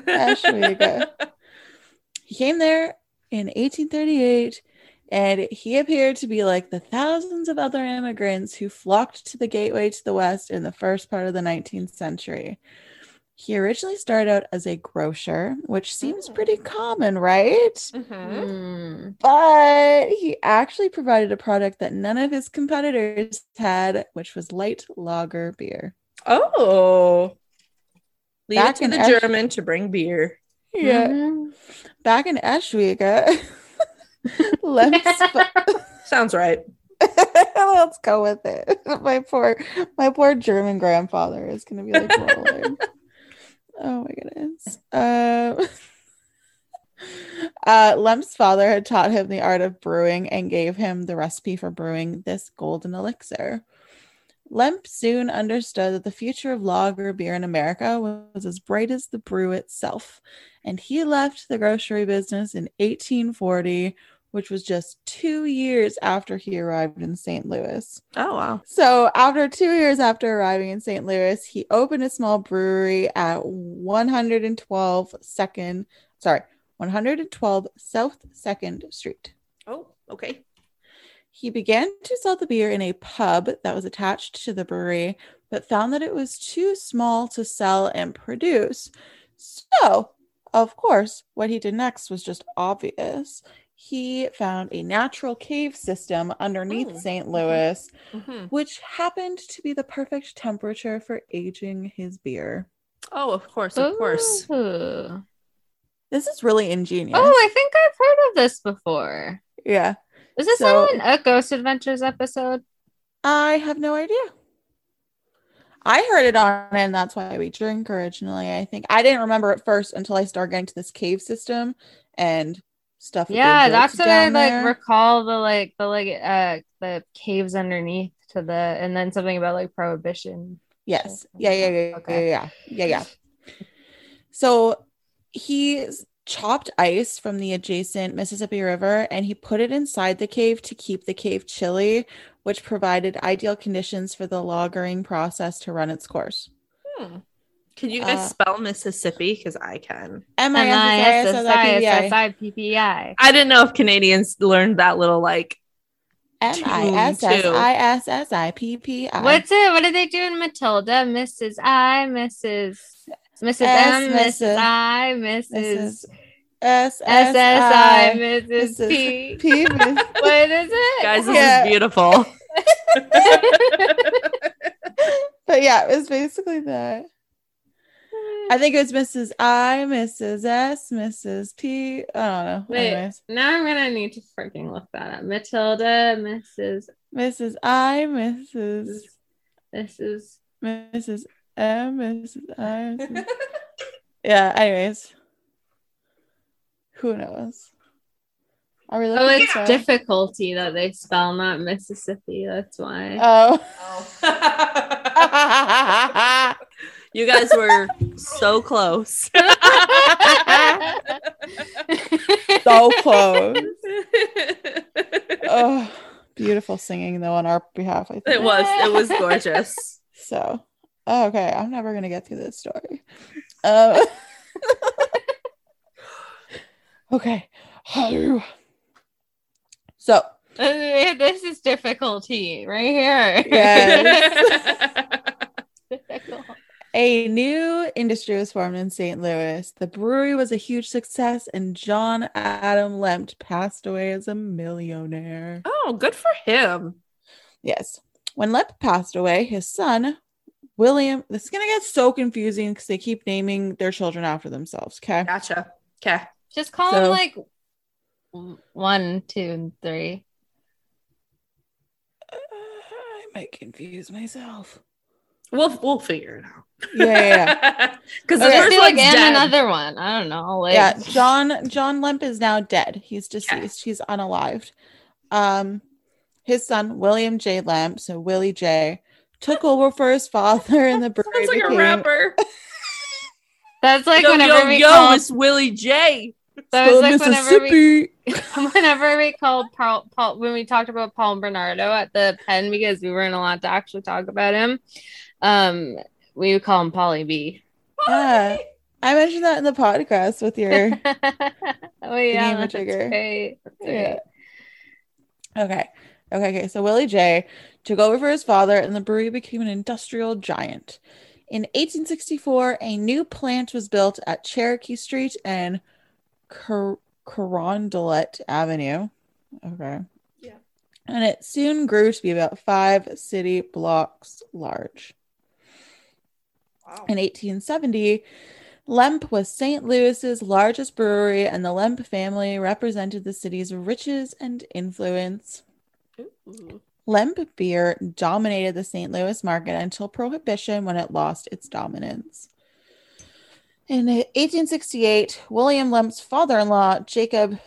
Eschwege. He came there in 1838 and he appeared to be like the thousands of other immigrants who flocked to the gateway to the west in the first part of the 19th century. He originally started out as a grocer, which seems pretty common, right? Mhm. Hmm. But he actually provided a product that none of his competitors had, which was light lager beer. Oh. Leave Back it to in the Esch- German to bring beer. Yeah. Mhm. Back in Eschwege, Lem's Sounds right. Let's go with it. My poor, my poor German grandfather is gonna be like rolling. Oh my goodness. Um, uh, Lemp's father had taught him the art of brewing and gave him the recipe for brewing this golden elixir. Lemp soon understood that the future of lager beer in America was as bright as the brew itself, and he left the grocery business in 1840 which was just two years after he arrived in St. Louis. Oh wow. So, after two years after arriving in St. Louis, he opened a small brewery at 112 Second, sorry, 112 South Second Street. Oh, okay. He began to sell the beer in a pub that was attached to the brewery, but found that it was too small to sell and produce. So, of course, what he did next was just obvious. He found a natural cave system underneath Oh, St. okay. Louis, Mhm. which happened to be the perfect temperature for aging his beer. Oh, of course, of course. This is really ingenious. Oh, I think I've heard of this before. yeah. Is this So- on a Ghost Adventures episode? I have no idea. I heard it on, and that's why we drink originally. I think I didn't remember it first until I started getting to this cave system and stuff. that Yeah, built that's what I down like there. recall the like the like uh the caves underneath to the and then something about like prohibition. Yes. Yeah, yeah, yeah, Okay. yeah, yeah, yeah, yeah. So he chopped ice from the adjacent Mississippi River and he put it inside the cave to keep the cave chilly, which provided ideal conditions for the lagering process to run its course. Hmm. Can you guys Uh, spell Mississippi? Because I can. M I S S I P P I. M-I-S-S-I-P-P-I. I didn't know if Canadians learned that little like. M I S S I S S I P P I. What's it? What are they doing? Matilda, Mrs. I, Mrs. Mrs. M, S, Mrs. Mrs. I, Mrs. Mrs. S S S S I I, Mrs. P. P. What is it? Guys, this is beautiful. But yeah, it was basically that. I think it was Mrs. I, Mrs. S, Mrs. P. I don't know. Wait, Anyways, now I'm gonna need to freaking look that up. Matilda, Mrs. Mrs. I, Mrs. Mrs. Mrs. M, Mrs. I. Mrs. yeah. Anyways, who knows? Are we looking? Oh, it's for- difficulty that they spell, not Mississippi. That's why. Oh. oh. you guys were so close. so close. Oh, beautiful singing though on our behalf. I think. It was. It was gorgeous. So, oh, okay, I'm never gonna get through this story. Um, okay. So, this is difficulty right here. Yes. Difficult. A new industry was formed in St. Louis. The brewery was a huge success, and John Adam Lemp passed away as a millionaire. Oh, good for him. Yes. When Lemp passed away, his son, William, this is going to get so confusing because they keep naming their children after themselves. Okay. Gotcha. Okay. Just call So- them like one, two, and three. Uh, I might confuse myself. We'll we'll figure it out. Yeah, yeah, yeah. Because Okay. the Just first be like, one's and dead. another one. I don't know. Like, yeah, John John Lemp is now dead. He's deceased. He's unalived. Um, his son William J. Lemp, so Willie J, took over for his father, and the brewery Sounds like a rapper. that's like yo, whenever yo, we yo, call. it's Willie J. That was like whenever we Mississippi. whenever we called Paul, Paul when we talked about Paul Bernardo at the pen because we weren't allowed to actually talk about him. Um, we would call him Polly B. Yeah, I mentioned that in the podcast with your. oh yeah, that's trigger. right. That's Yeah. right. Okay. Okay. Okay. So Willie J took over for his father, and the brewery became an industrial giant. In 1864, a new plant was built at Cherokee Street and Car- Carondelet Avenue. Okay. Yeah. And it soon grew to be about five city blocks large. Wow. In 1870, Lemp was St. Louis's largest brewery, and the Lemp family represented the city's riches and influence. Ooh. Lemp beer dominated the St. Louis market until Prohibition when it lost its dominance. In 1868, William Lemp's father in law, Jacob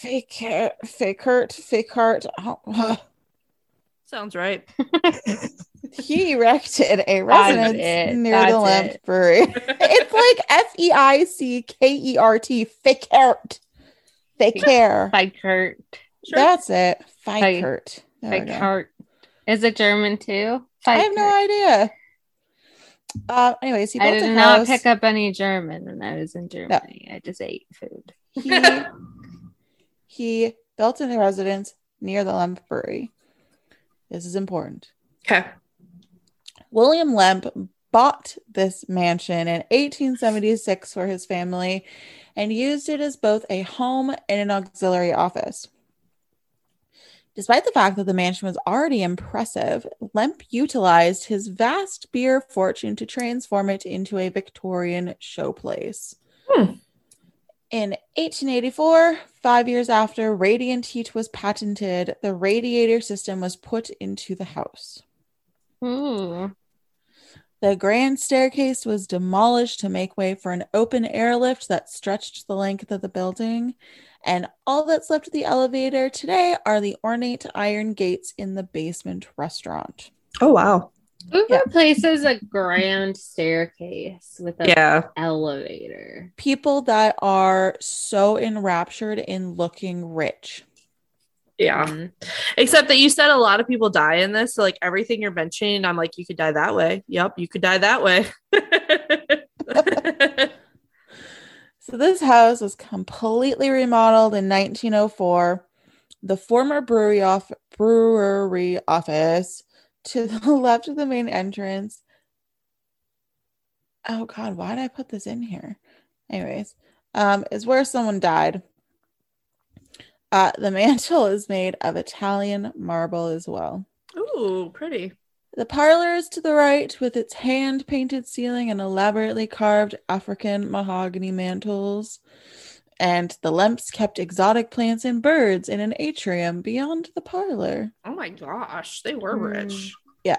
Fakert, Fakert, Fakert, Sounds right. he erected a residence it. near That's the Lemp it. Brewery. it's like F E I C K E R T, Fakert. Fakert. Like Kurt. Sure. That's it. Like- Fakert. There we Like go. Kurt. Is it German too? I have no idea. Uh, anyways, he built I did a not house. pick up any German when I was in Germany. I just ate food. he, he built a residence near the Lemp Brewery. This is important. Okay. William Lemp bought this mansion in 1876 for his family and used it as both a home and an auxiliary office. Despite the fact that the mansion was already impressive, Lemp utilized his vast beer fortune to transform it into a Victorian showplace. Hmm. In 1884, five years after radiant heat was patented, the radiator system was put into the house. Ooh. The grand staircase was demolished to make way for an open airlift that stretched the length of the building. And all that's left of the elevator today are the ornate iron gates in the basement restaurant. Oh wow. Who Yeah. replaces a grand staircase with an Yeah. elevator? People that are so enraptured in looking rich. Yeah. Mm. Except that you said a lot of people die in this. So like everything you're mentioning, I'm like, you could die that way. Yep, you could die that way. So this house was completely remodeled in 1904. The former brewery off brewery office to the left of the main entrance. Oh god, why did I put this in here? Anyways, um, is where someone died. Uh, the mantle is made of Italian marble as well. Ooh, pretty. The parlor is to the right with its hand painted ceiling and elaborately carved African mahogany mantels. And the Lemps kept exotic plants and birds in an atrium beyond the parlor. Oh my gosh, they were Hmm. rich. Yeah.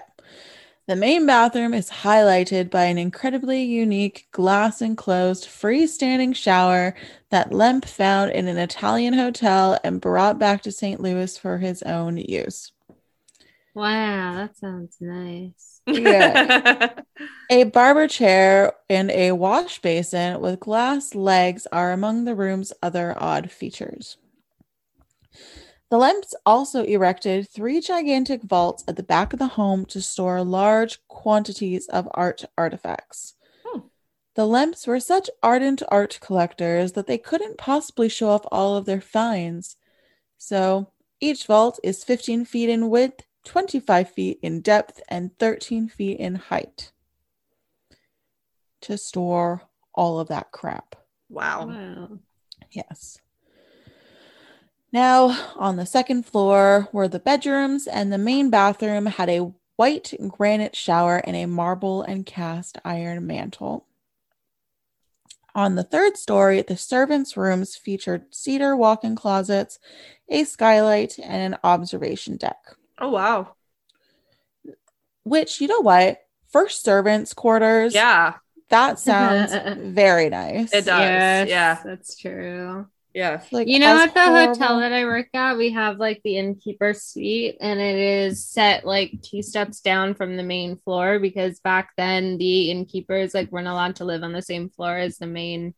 The main bathroom is highlighted by an incredibly unique glass enclosed freestanding shower that Lemp found in an Italian hotel and brought back to St. Louis for his own use. Wow, that sounds nice. Yeah. A barber chair and a wash basin with glass legs are among the room's other odd features. The Lemps also erected three gigantic vaults at the back of the home to store large quantities of art artifacts. Hmm. The Lemps were such ardent art collectors that they couldn't possibly show off all of their finds. So each vault is 15 feet in width, 25 feet in depth, and 13 feet in height to store all of that crap. wow. Wow. Yes. Now, on the second floor were the bedrooms, and the main bathroom had a white granite shower and a marble and cast iron mantle. On the third story, the servants' rooms featured cedar walk in closets, a skylight, and an observation deck. Oh wow. Which, you know what? First servants' quarters, Yeah. that sounds very nice. It does. Yeah. that's true. Yeah. Like, You know, at the hotel that I work at, we have like the innkeeper suite, and it is set like two steps down from the main floor because back then the innkeepers like weren't allowed to live on the same floor as the main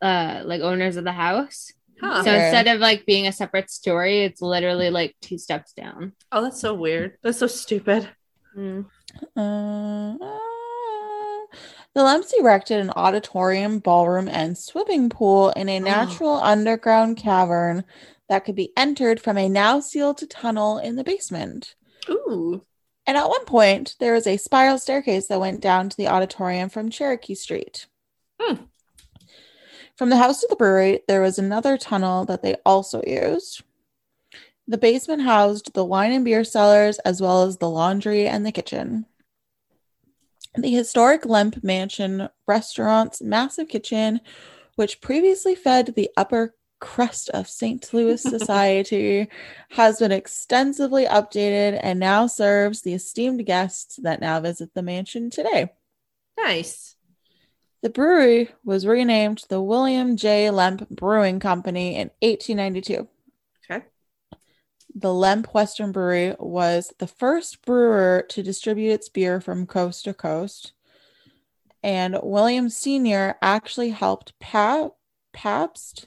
uh like owners of the house. Huh. So Okay. instead of like being a separate story, it's literally like two steps down. Oh, that's so weird. That's so stupid. Mm. Uh, the Lemps erected an auditorium, ballroom, and swimming pool in a natural underground cavern that could be entered from a now sealed tunnel in the basement. Ooh. And at one point, there was a spiral staircase that went down to the auditorium from Cherokee Street. Hmm. From the house to the brewery, there was another tunnel that they also used. The basement housed the wine and beer cellars, as well as the laundry and the kitchen. The historic Lemp Mansion restaurant's massive kitchen, which previously fed the upper crust of St. Louis society, has been extensively updated and now serves the esteemed guests that now visit the mansion today. Nice. The brewery was renamed the William J. Lemp Brewing Company in 1892. Okay. The Lemp Western Brewery was the first brewer to distribute its beer from coast to coast. And William Sr. actually helped Pab- Pabst,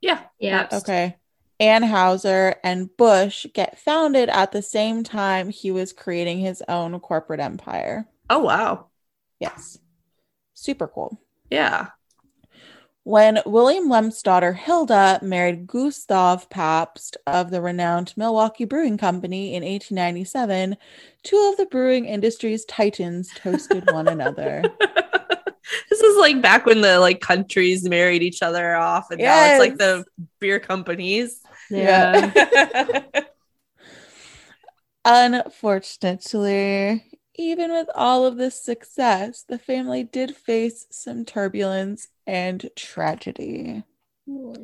Yeah. Yeah. Pabst. okay, Anheuser, and Bush get founded at the same time he was creating his own corporate empire. Oh wow. Yes. Super cool. Yeah. When William Lemp's daughter Hilda married Gustav Pabst of the renowned Milwaukee Brewing Company in 1897, two of the brewing industry's titans toasted one another. this is like back when the like countries married each other off, and now it's like the beer companies. Yeah. Unfortunately, even with all of this success, the family did face some turbulence and tragedy. Oh,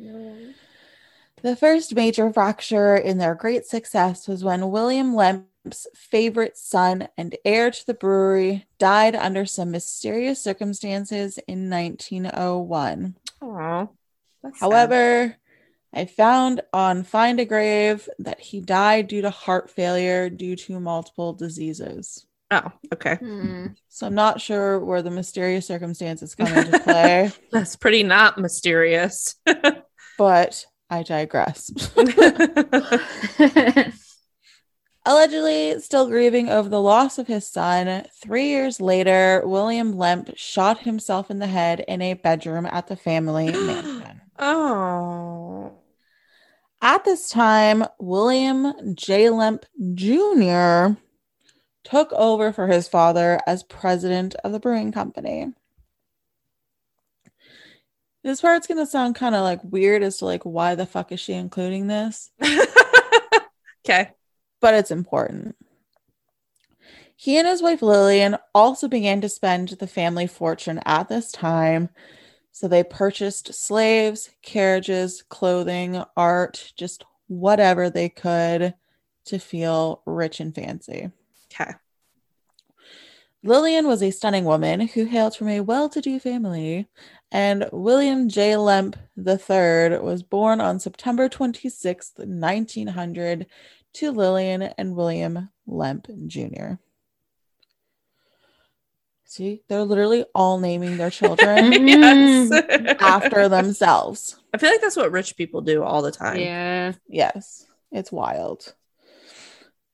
the first major fracture in their great success was when William Lemp's favorite son and heir to the brewery died under some mysterious circumstances in 1901. Aw, that's sad. However, I found on Find a Grave that he died due to heart failure due to multiple diseases. Oh, okay. Hmm. So I'm not sure where the mysterious circumstances come into play, That's pretty not mysterious. but I digress. Allegedly still grieving over the loss of his son, three years later, William Lemp shot himself in the head in a bedroom at the family mansion. oh. At this time, William J. Lemp Jr. took over for his father as president of the brewing company. This part's going to sound kind of like weird as to like why the fuck is she including this? okay. but it's important. He and his wife Lillian also began to spend the family fortune at this time. So they purchased slaves, carriages, clothing, art, just whatever they could to feel rich and fancy. Okay. Lillian was a stunning woman who hailed from a well to do family, and William J. Lemp III was born on September 26, 1900, to Lillian and William Lemp Jr. See, they're literally all naming their children yes. after themselves. I feel like that's what rich people do all the time. yeah. Yes, it's wild.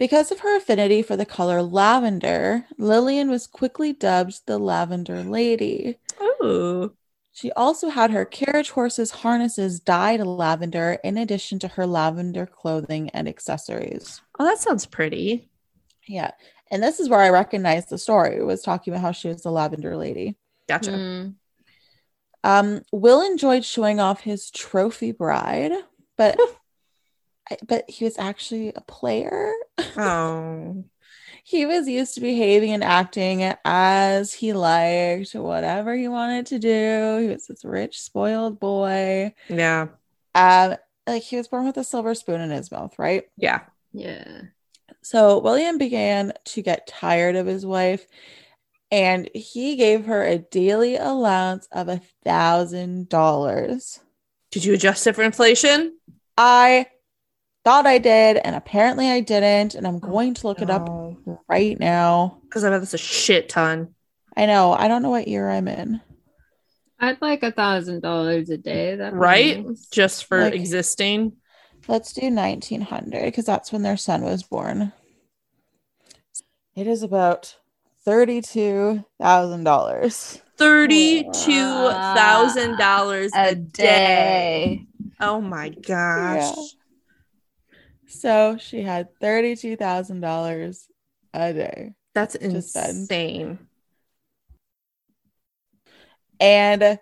Because of her affinity for the color lavender, Lillian was quickly dubbed the Lavender Lady. Oh. She also had her carriage horses' harnesses dyed lavender in addition to her lavender clothing and accessories. Oh, that sounds pretty. Yeah. And this is where I recognized the story. It was talking about how she was the lavender lady. Gotcha. Hmm. Um, Will enjoyed showing off his trophy bride, but but he was actually a player. Oh. he was used to behaving and acting as he liked, whatever he wanted to do. He was this rich, spoiled boy. Yeah. Um, like he was born with a silver spoon in his mouth, right? Yeah. Yeah. So William began to get tired of his wife, and he gave her a daily allowance of a thousand dollars. Did you adjust it for inflation? I thought I did, and apparently I didn't, and I'm oh going to look it up right now. Because I bet that's a shit ton. I know. I don't know what year I'm in. I'd like a thousand dollars a day. That Right? Just for Like- existing. Let's do 1900 because that's when their son was born. It is about $32,000. $32,000 a, a day. day. Oh my gosh. So she had $32,000 a day. That's insane. And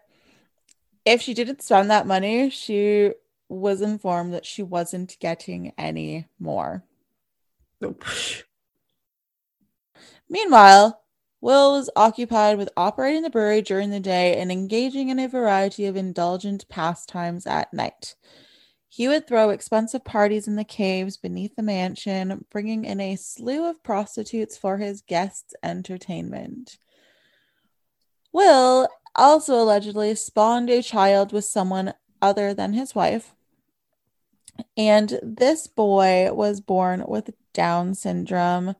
if she didn't spend that money, she was informed that she wasn't getting any more. Nope. Meanwhile, Will was occupied with operating the brewery during the day and engaging in a variety of indulgent pastimes at night. He would throw expensive parties in the caves beneath the mansion, bringing in a slew of prostitutes for his guests' entertainment. Will also allegedly spawned a child with someone other than his wife. And this boy was born with Down syndrome.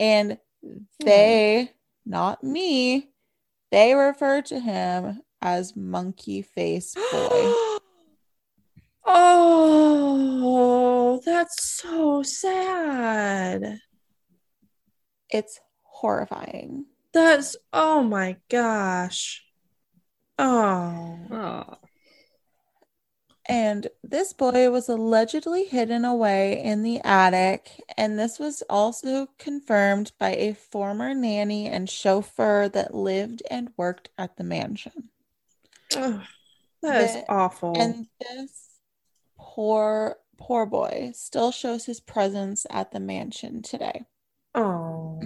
And hmm. they, not me, they refer to him as Monkey Face Boy. oh, that's so sad. it's horrifying. That's oh my gosh. Oh. Oh. And this boy was allegedly hidden away in the attic. And this was also confirmed by a former nanny and chauffeur that lived and worked at the mansion. Ugh, that is The- awful. And this poor, poor boy still shows his presence at the mansion today. oh.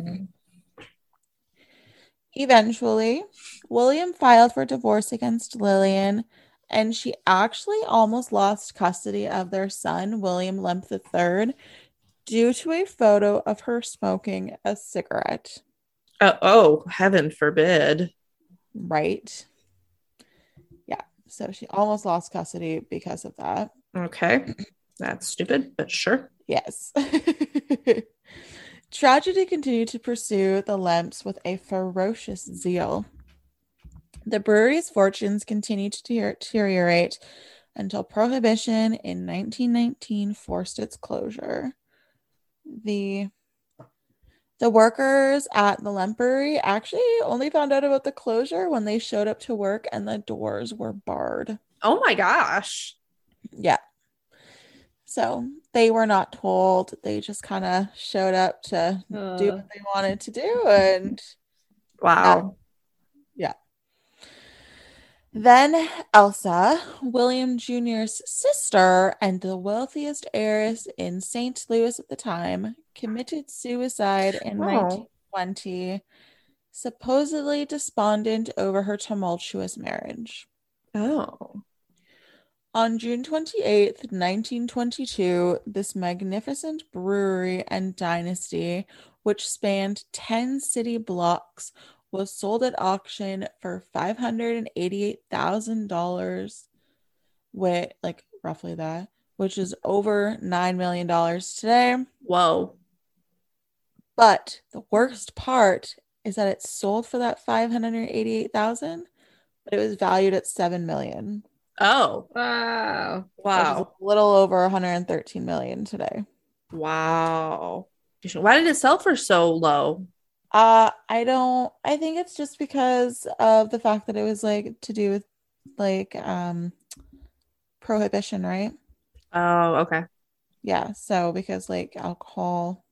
Eventually, William filed for divorce against Lillian, and she actually almost lost custody of their son, William Lemp III, due to a photo of her smoking a cigarette. Oh, oh, heaven forbid. Right? Yeah. So she almost lost custody because of that. Okay. That's stupid, but sure. Yes. Tragedy continued to pursue the Lemps with a ferocious zeal. The brewery's fortunes continued to deteriorate until prohibition in 1919 forced its closure. The the workers at the Lemp Brewery actually only found out about the closure when they showed up to work and the doors were barred. Oh my gosh. Yeah. So they were not told. They just kind of showed up to do Uh, what they wanted to do. And Wow. Yeah. Then Elsa, William Jr.'s sister and the wealthiest heiress in St. Louis at the time, committed suicide in Oh. 1920, supposedly despondent over her tumultuous marriage. Oh. On June 28th, 1922, this magnificent brewery and dynasty, which spanned 10 city blocks, was sold at auction for $588,000, with like roughly that, which is over $9 million today. Whoa. But the worst part is that it sold for that 588,000, but it was valued at 7 million. Oh. wow. Wow. a little over 113 million today. Wow. Why did it sell for so low? Uh, I don't. I think it's just because of the fact that it was like to do with like um prohibition, right? Oh, okay. Yeah. So because like alcohol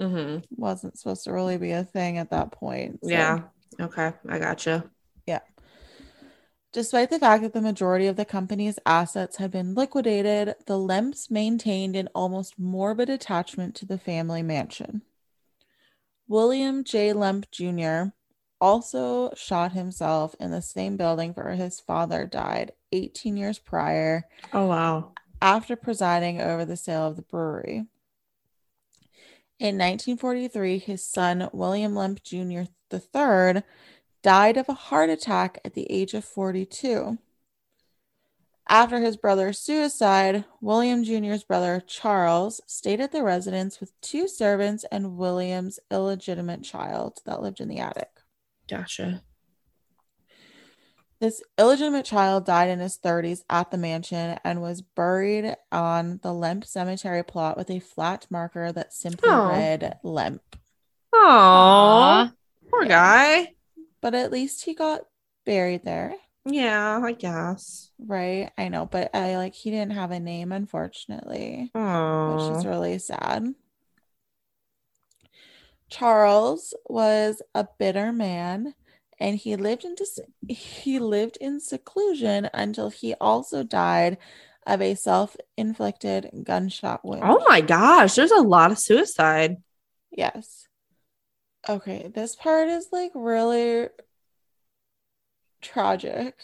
Mm-hmm. wasn't supposed to really be a thing at that point. so- Yeah. Okay. I gotcha. Despite the fact that the majority of the company's assets had been liquidated, the Lemps maintained an almost morbid attachment to the family mansion. William J. Lemp Jr. also shot himself in the same building where his father died 18 years prior Oh, wow. after presiding over the sale of the brewery. In 1943, his son, William Lemp Jr. III, died of a heart attack at the age of 42. After his brother's suicide, William Jr.'s brother, Charles, stayed at the residence with two servants and William's illegitimate child that lived in the attic. Gotcha. This illegitimate child died in his 30s at the mansion and was buried on the Lemp cemetery plot with a flat marker that simply Oh. read Lemp. Oh, Aw. poor guy. But at least he got buried there, Yeah, I guess. right? I know, but I like he didn't have a name, unfortunately, Aww. which is really sad. Charles was a bitter man and he lived in dis- he lived in seclusion until he also died of a self-inflicted gunshot wound. Oh my gosh, there's a lot of suicide. Yes. Okay, this part is like really tragic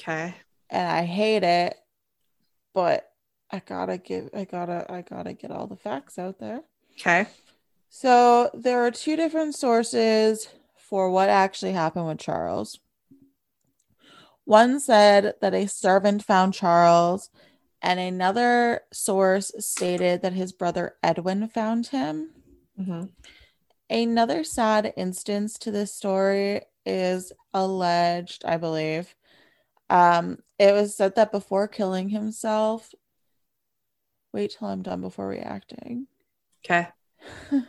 Okay. and I hate it, but I gotta give I gotta I gotta get all the facts out there. Okay. So there are two different sources for what actually happened with Charles. One said that a servant found Charles, and another source stated that his brother Edwin found him. hmm Another sad instance to this story is alleged, I believe. Um, it was said that before killing himself, wait till I'm done before reacting. Okay.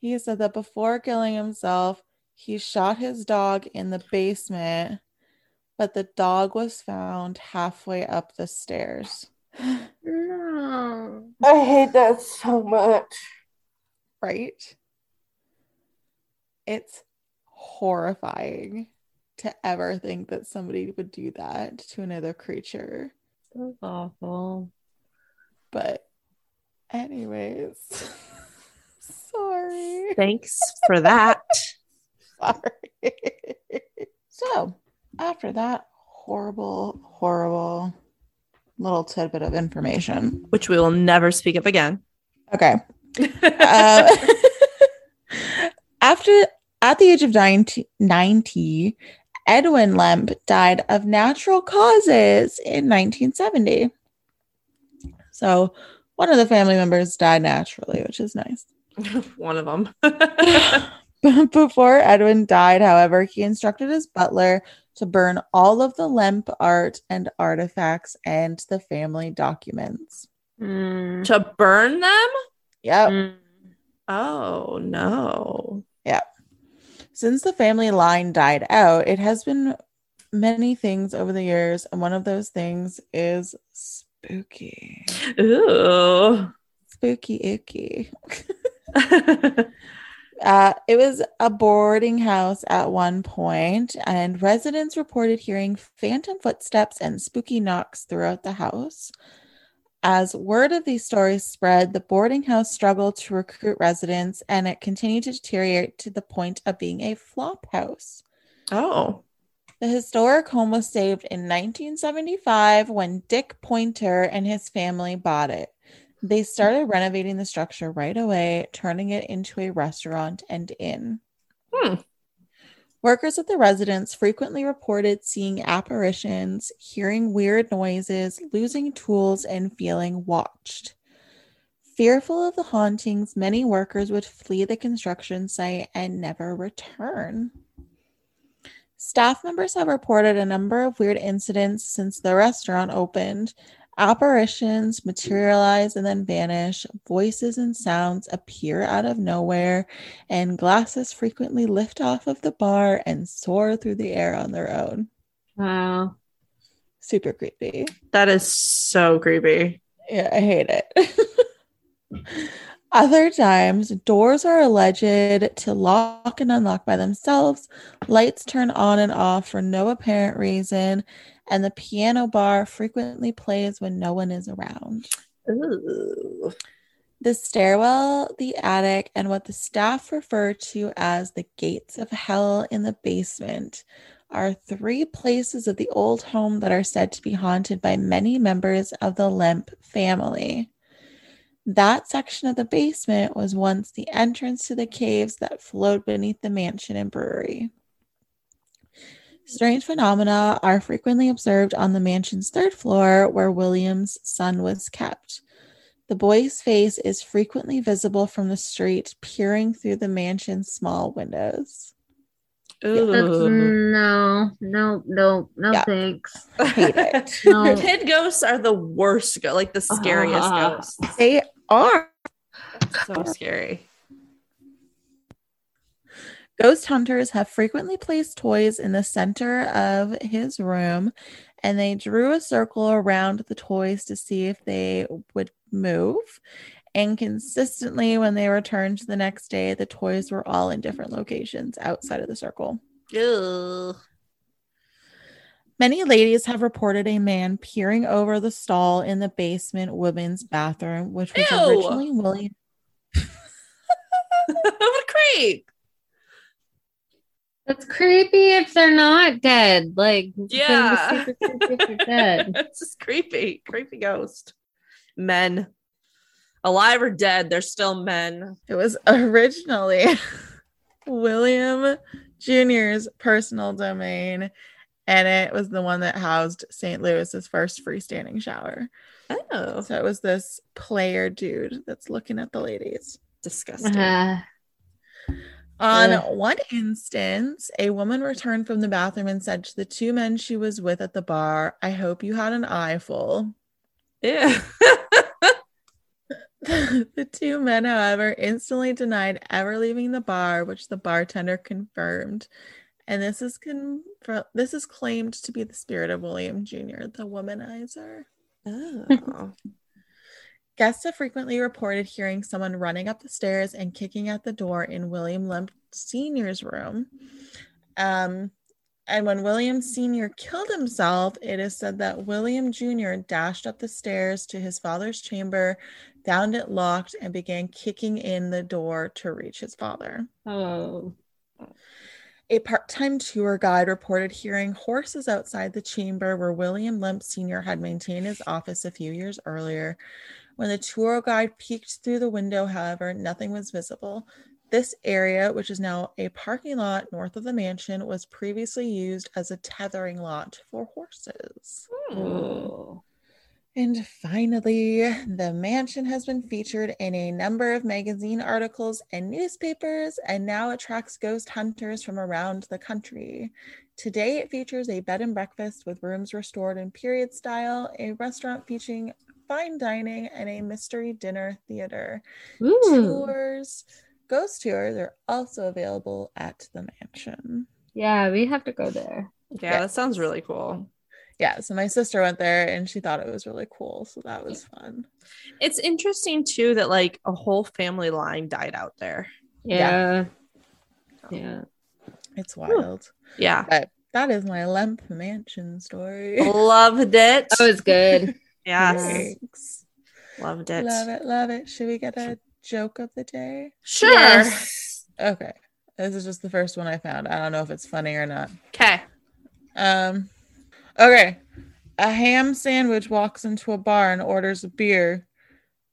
he said that before killing himself, he shot his dog in the basement, but the dog was found halfway up the stairs. No. I hate that so much. Right? It's horrifying to ever think that somebody would do that to another creature. That's awful. But, anyways, sorry. Thanks for that. Sorry. so, after that horrible, horrible little tidbit of information. Which we will never speak of again. Okay. Uh, after, at the age of 90, 90, Edwin Lemp died of natural causes in 1970. So, one of the family members died naturally, which is nice. One of them. Before Edwin died, however, he instructed his butler to burn all of the Lemp art and artifacts and the family documents. Mm. to burn them? Yep. Mm. Oh no. Since the family line died out, it has been many things over the years, and one of those things is spooky. Ooh. Spooky icky. Uh, it was a boarding house at one point, and residents reported hearing phantom footsteps and spooky knocks throughout the house. As word of these stories spread, the boarding house struggled to recruit residents, and it continued to deteriorate to the point of being a flop house. oh. The historic home was saved in 1975 when Dick Pointer and his family bought it. They started renovating the structure right away, turning it into a restaurant and inn. Hmm. Workers at the residence frequently reported seeing apparitions, hearing weird noises, losing tools, and feeling watched. Fearful of the hauntings, many workers would flee the construction site and never return. Staff members have reported a number of weird incidents since the restaurant opened. Apparitions materialize and then vanish, voices and sounds appear out of nowhere, and glasses frequently lift off of the bar and soar through the air on their own. Wow. Super creepy. That is so creepy. Yeah, I hate it. Other times, doors are alleged to lock and unlock by themselves, lights turn on and off for no apparent reason, and the piano bar frequently plays when no one is around. Ooh. The stairwell, the attic, and what the staff refer to as the gates of hell in the basement are three places of the old home that are said to be haunted by many members of the Lemp family. That section of the basement was once the entrance to the caves that flowed beneath the mansion and brewery. Strange phenomena are frequently observed on the mansion's third floor, where William's son was kept. The boy's face is frequently visible from the street, peering through the mansion's small windows. That's, Ooh. no, no, no, no, Yeah. thanks. Hate it. No. Kid ghosts are the worst, go- like the scariest Ah. ghosts. They are. So scary. Ghost hunters have frequently placed toys in the center of his room and they drew a circle around the toys to see if they would move. And consistently, when they returned the next day, the toys were all in different locations outside of the circle. Ugh. Many ladies have reported a man peering over the stall in the basement women's bathroom, which was Ew. originally William. what a creep. That's creepy if they're not dead. Like, Yeah. things are super creepy if they're dead. it's just creepy. Creepy ghost. Men. Alive or dead, they're still men. It was originally William Jr.'s personal domain, and it was the one that housed St. Louis's first freestanding shower. Oh, So it was this player dude that's looking at the ladies. disgusting. Uh, On Ugh. one instance, a woman returned from the bathroom and said to the two men she was with at the bar, I hope you had an eyeful. Yeah. the two men, however, instantly denied ever leaving the bar, which the bartender confirmed. And this is con- this is claimed to be the spirit of William Jr., the womanizer. oh. Guests have frequently reported hearing someone running up the stairs and kicking at the door in William Lemp Sr.'s room. Um, and when William Sr. killed himself, it is said that William Jr. dashed up the stairs to his father's chamber, found it locked, and began kicking in the door to reach his father. oh. A part time tour guide reported hearing horses outside the chamber where William Lemp Sr. had maintained his office a few years earlier. When the tour guide peeked through the window, however, nothing was visible. This area, which is now a parking lot north of the mansion, was previously used as a tethering lot for horses. Hmm. Oh. And finally, the mansion has been featured in a number of magazine articles and newspapers and now attracts ghost hunters from around the country. Today, it features a bed and breakfast with rooms restored in period style, a restaurant featuring fine dining, and a mystery dinner theater. Ooh. Tours, ghost tours are also available at the mansion. Yeah, we have to go there. Yeah, that sounds really cool. Yeah, so my sister went there and she thought it was really cool. So that was fun. It's interesting too that like a whole family line died out there. Yeah. Yeah. It's wild. Yeah. But that is my Lemp Mansion story. Loved it. That was good. Yes. Thanks. Loved it. Love it, love it. Should we get a joke of the day? Sure. Yes. Okay. This is just the first one I found. I don't know if it's funny or not. Okay. Um okay. A ham sandwich walks into a bar and orders a beer.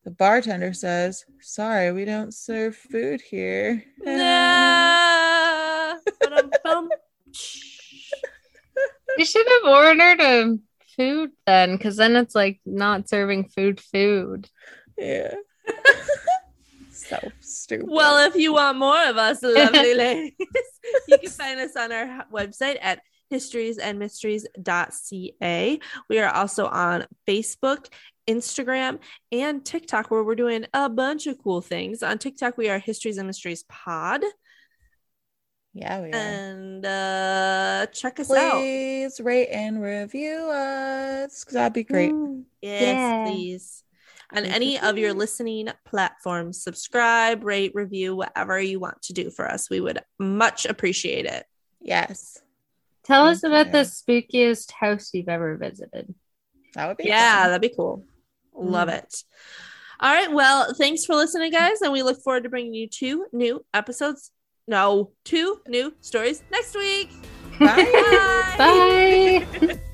The bartender says, Sorry, we don't serve food here. Nah. Ba-dum-bum. You should have ordered a food then, because then it's like not serving food food. Yeah. so stupid. well, if you want more of us, lovely ladies, you can find us on our website at historiesandmysteries.ca. We are also on Facebook, Instagram, and TikTok, where we're doing a bunch of cool things. On TikTok, we are Histories and Mysteries Pod. Yeah, we are. And uh check us out. Please rate and review us because That'd be great. Yes, Yeah. please. On Please, any please, of your listening platforms, subscribe, rate, review, whatever you want to do for us. We would much appreciate it. Yes. Tell us about Okay. the spookiest house you've ever visited. That would be Yeah, fun. that'd be cool. Love Mm. it. All right. Well, thanks for listening, guys. And we look forward to bringing you two new episodes. No, two new stories next week. Bye. Bye. Bye.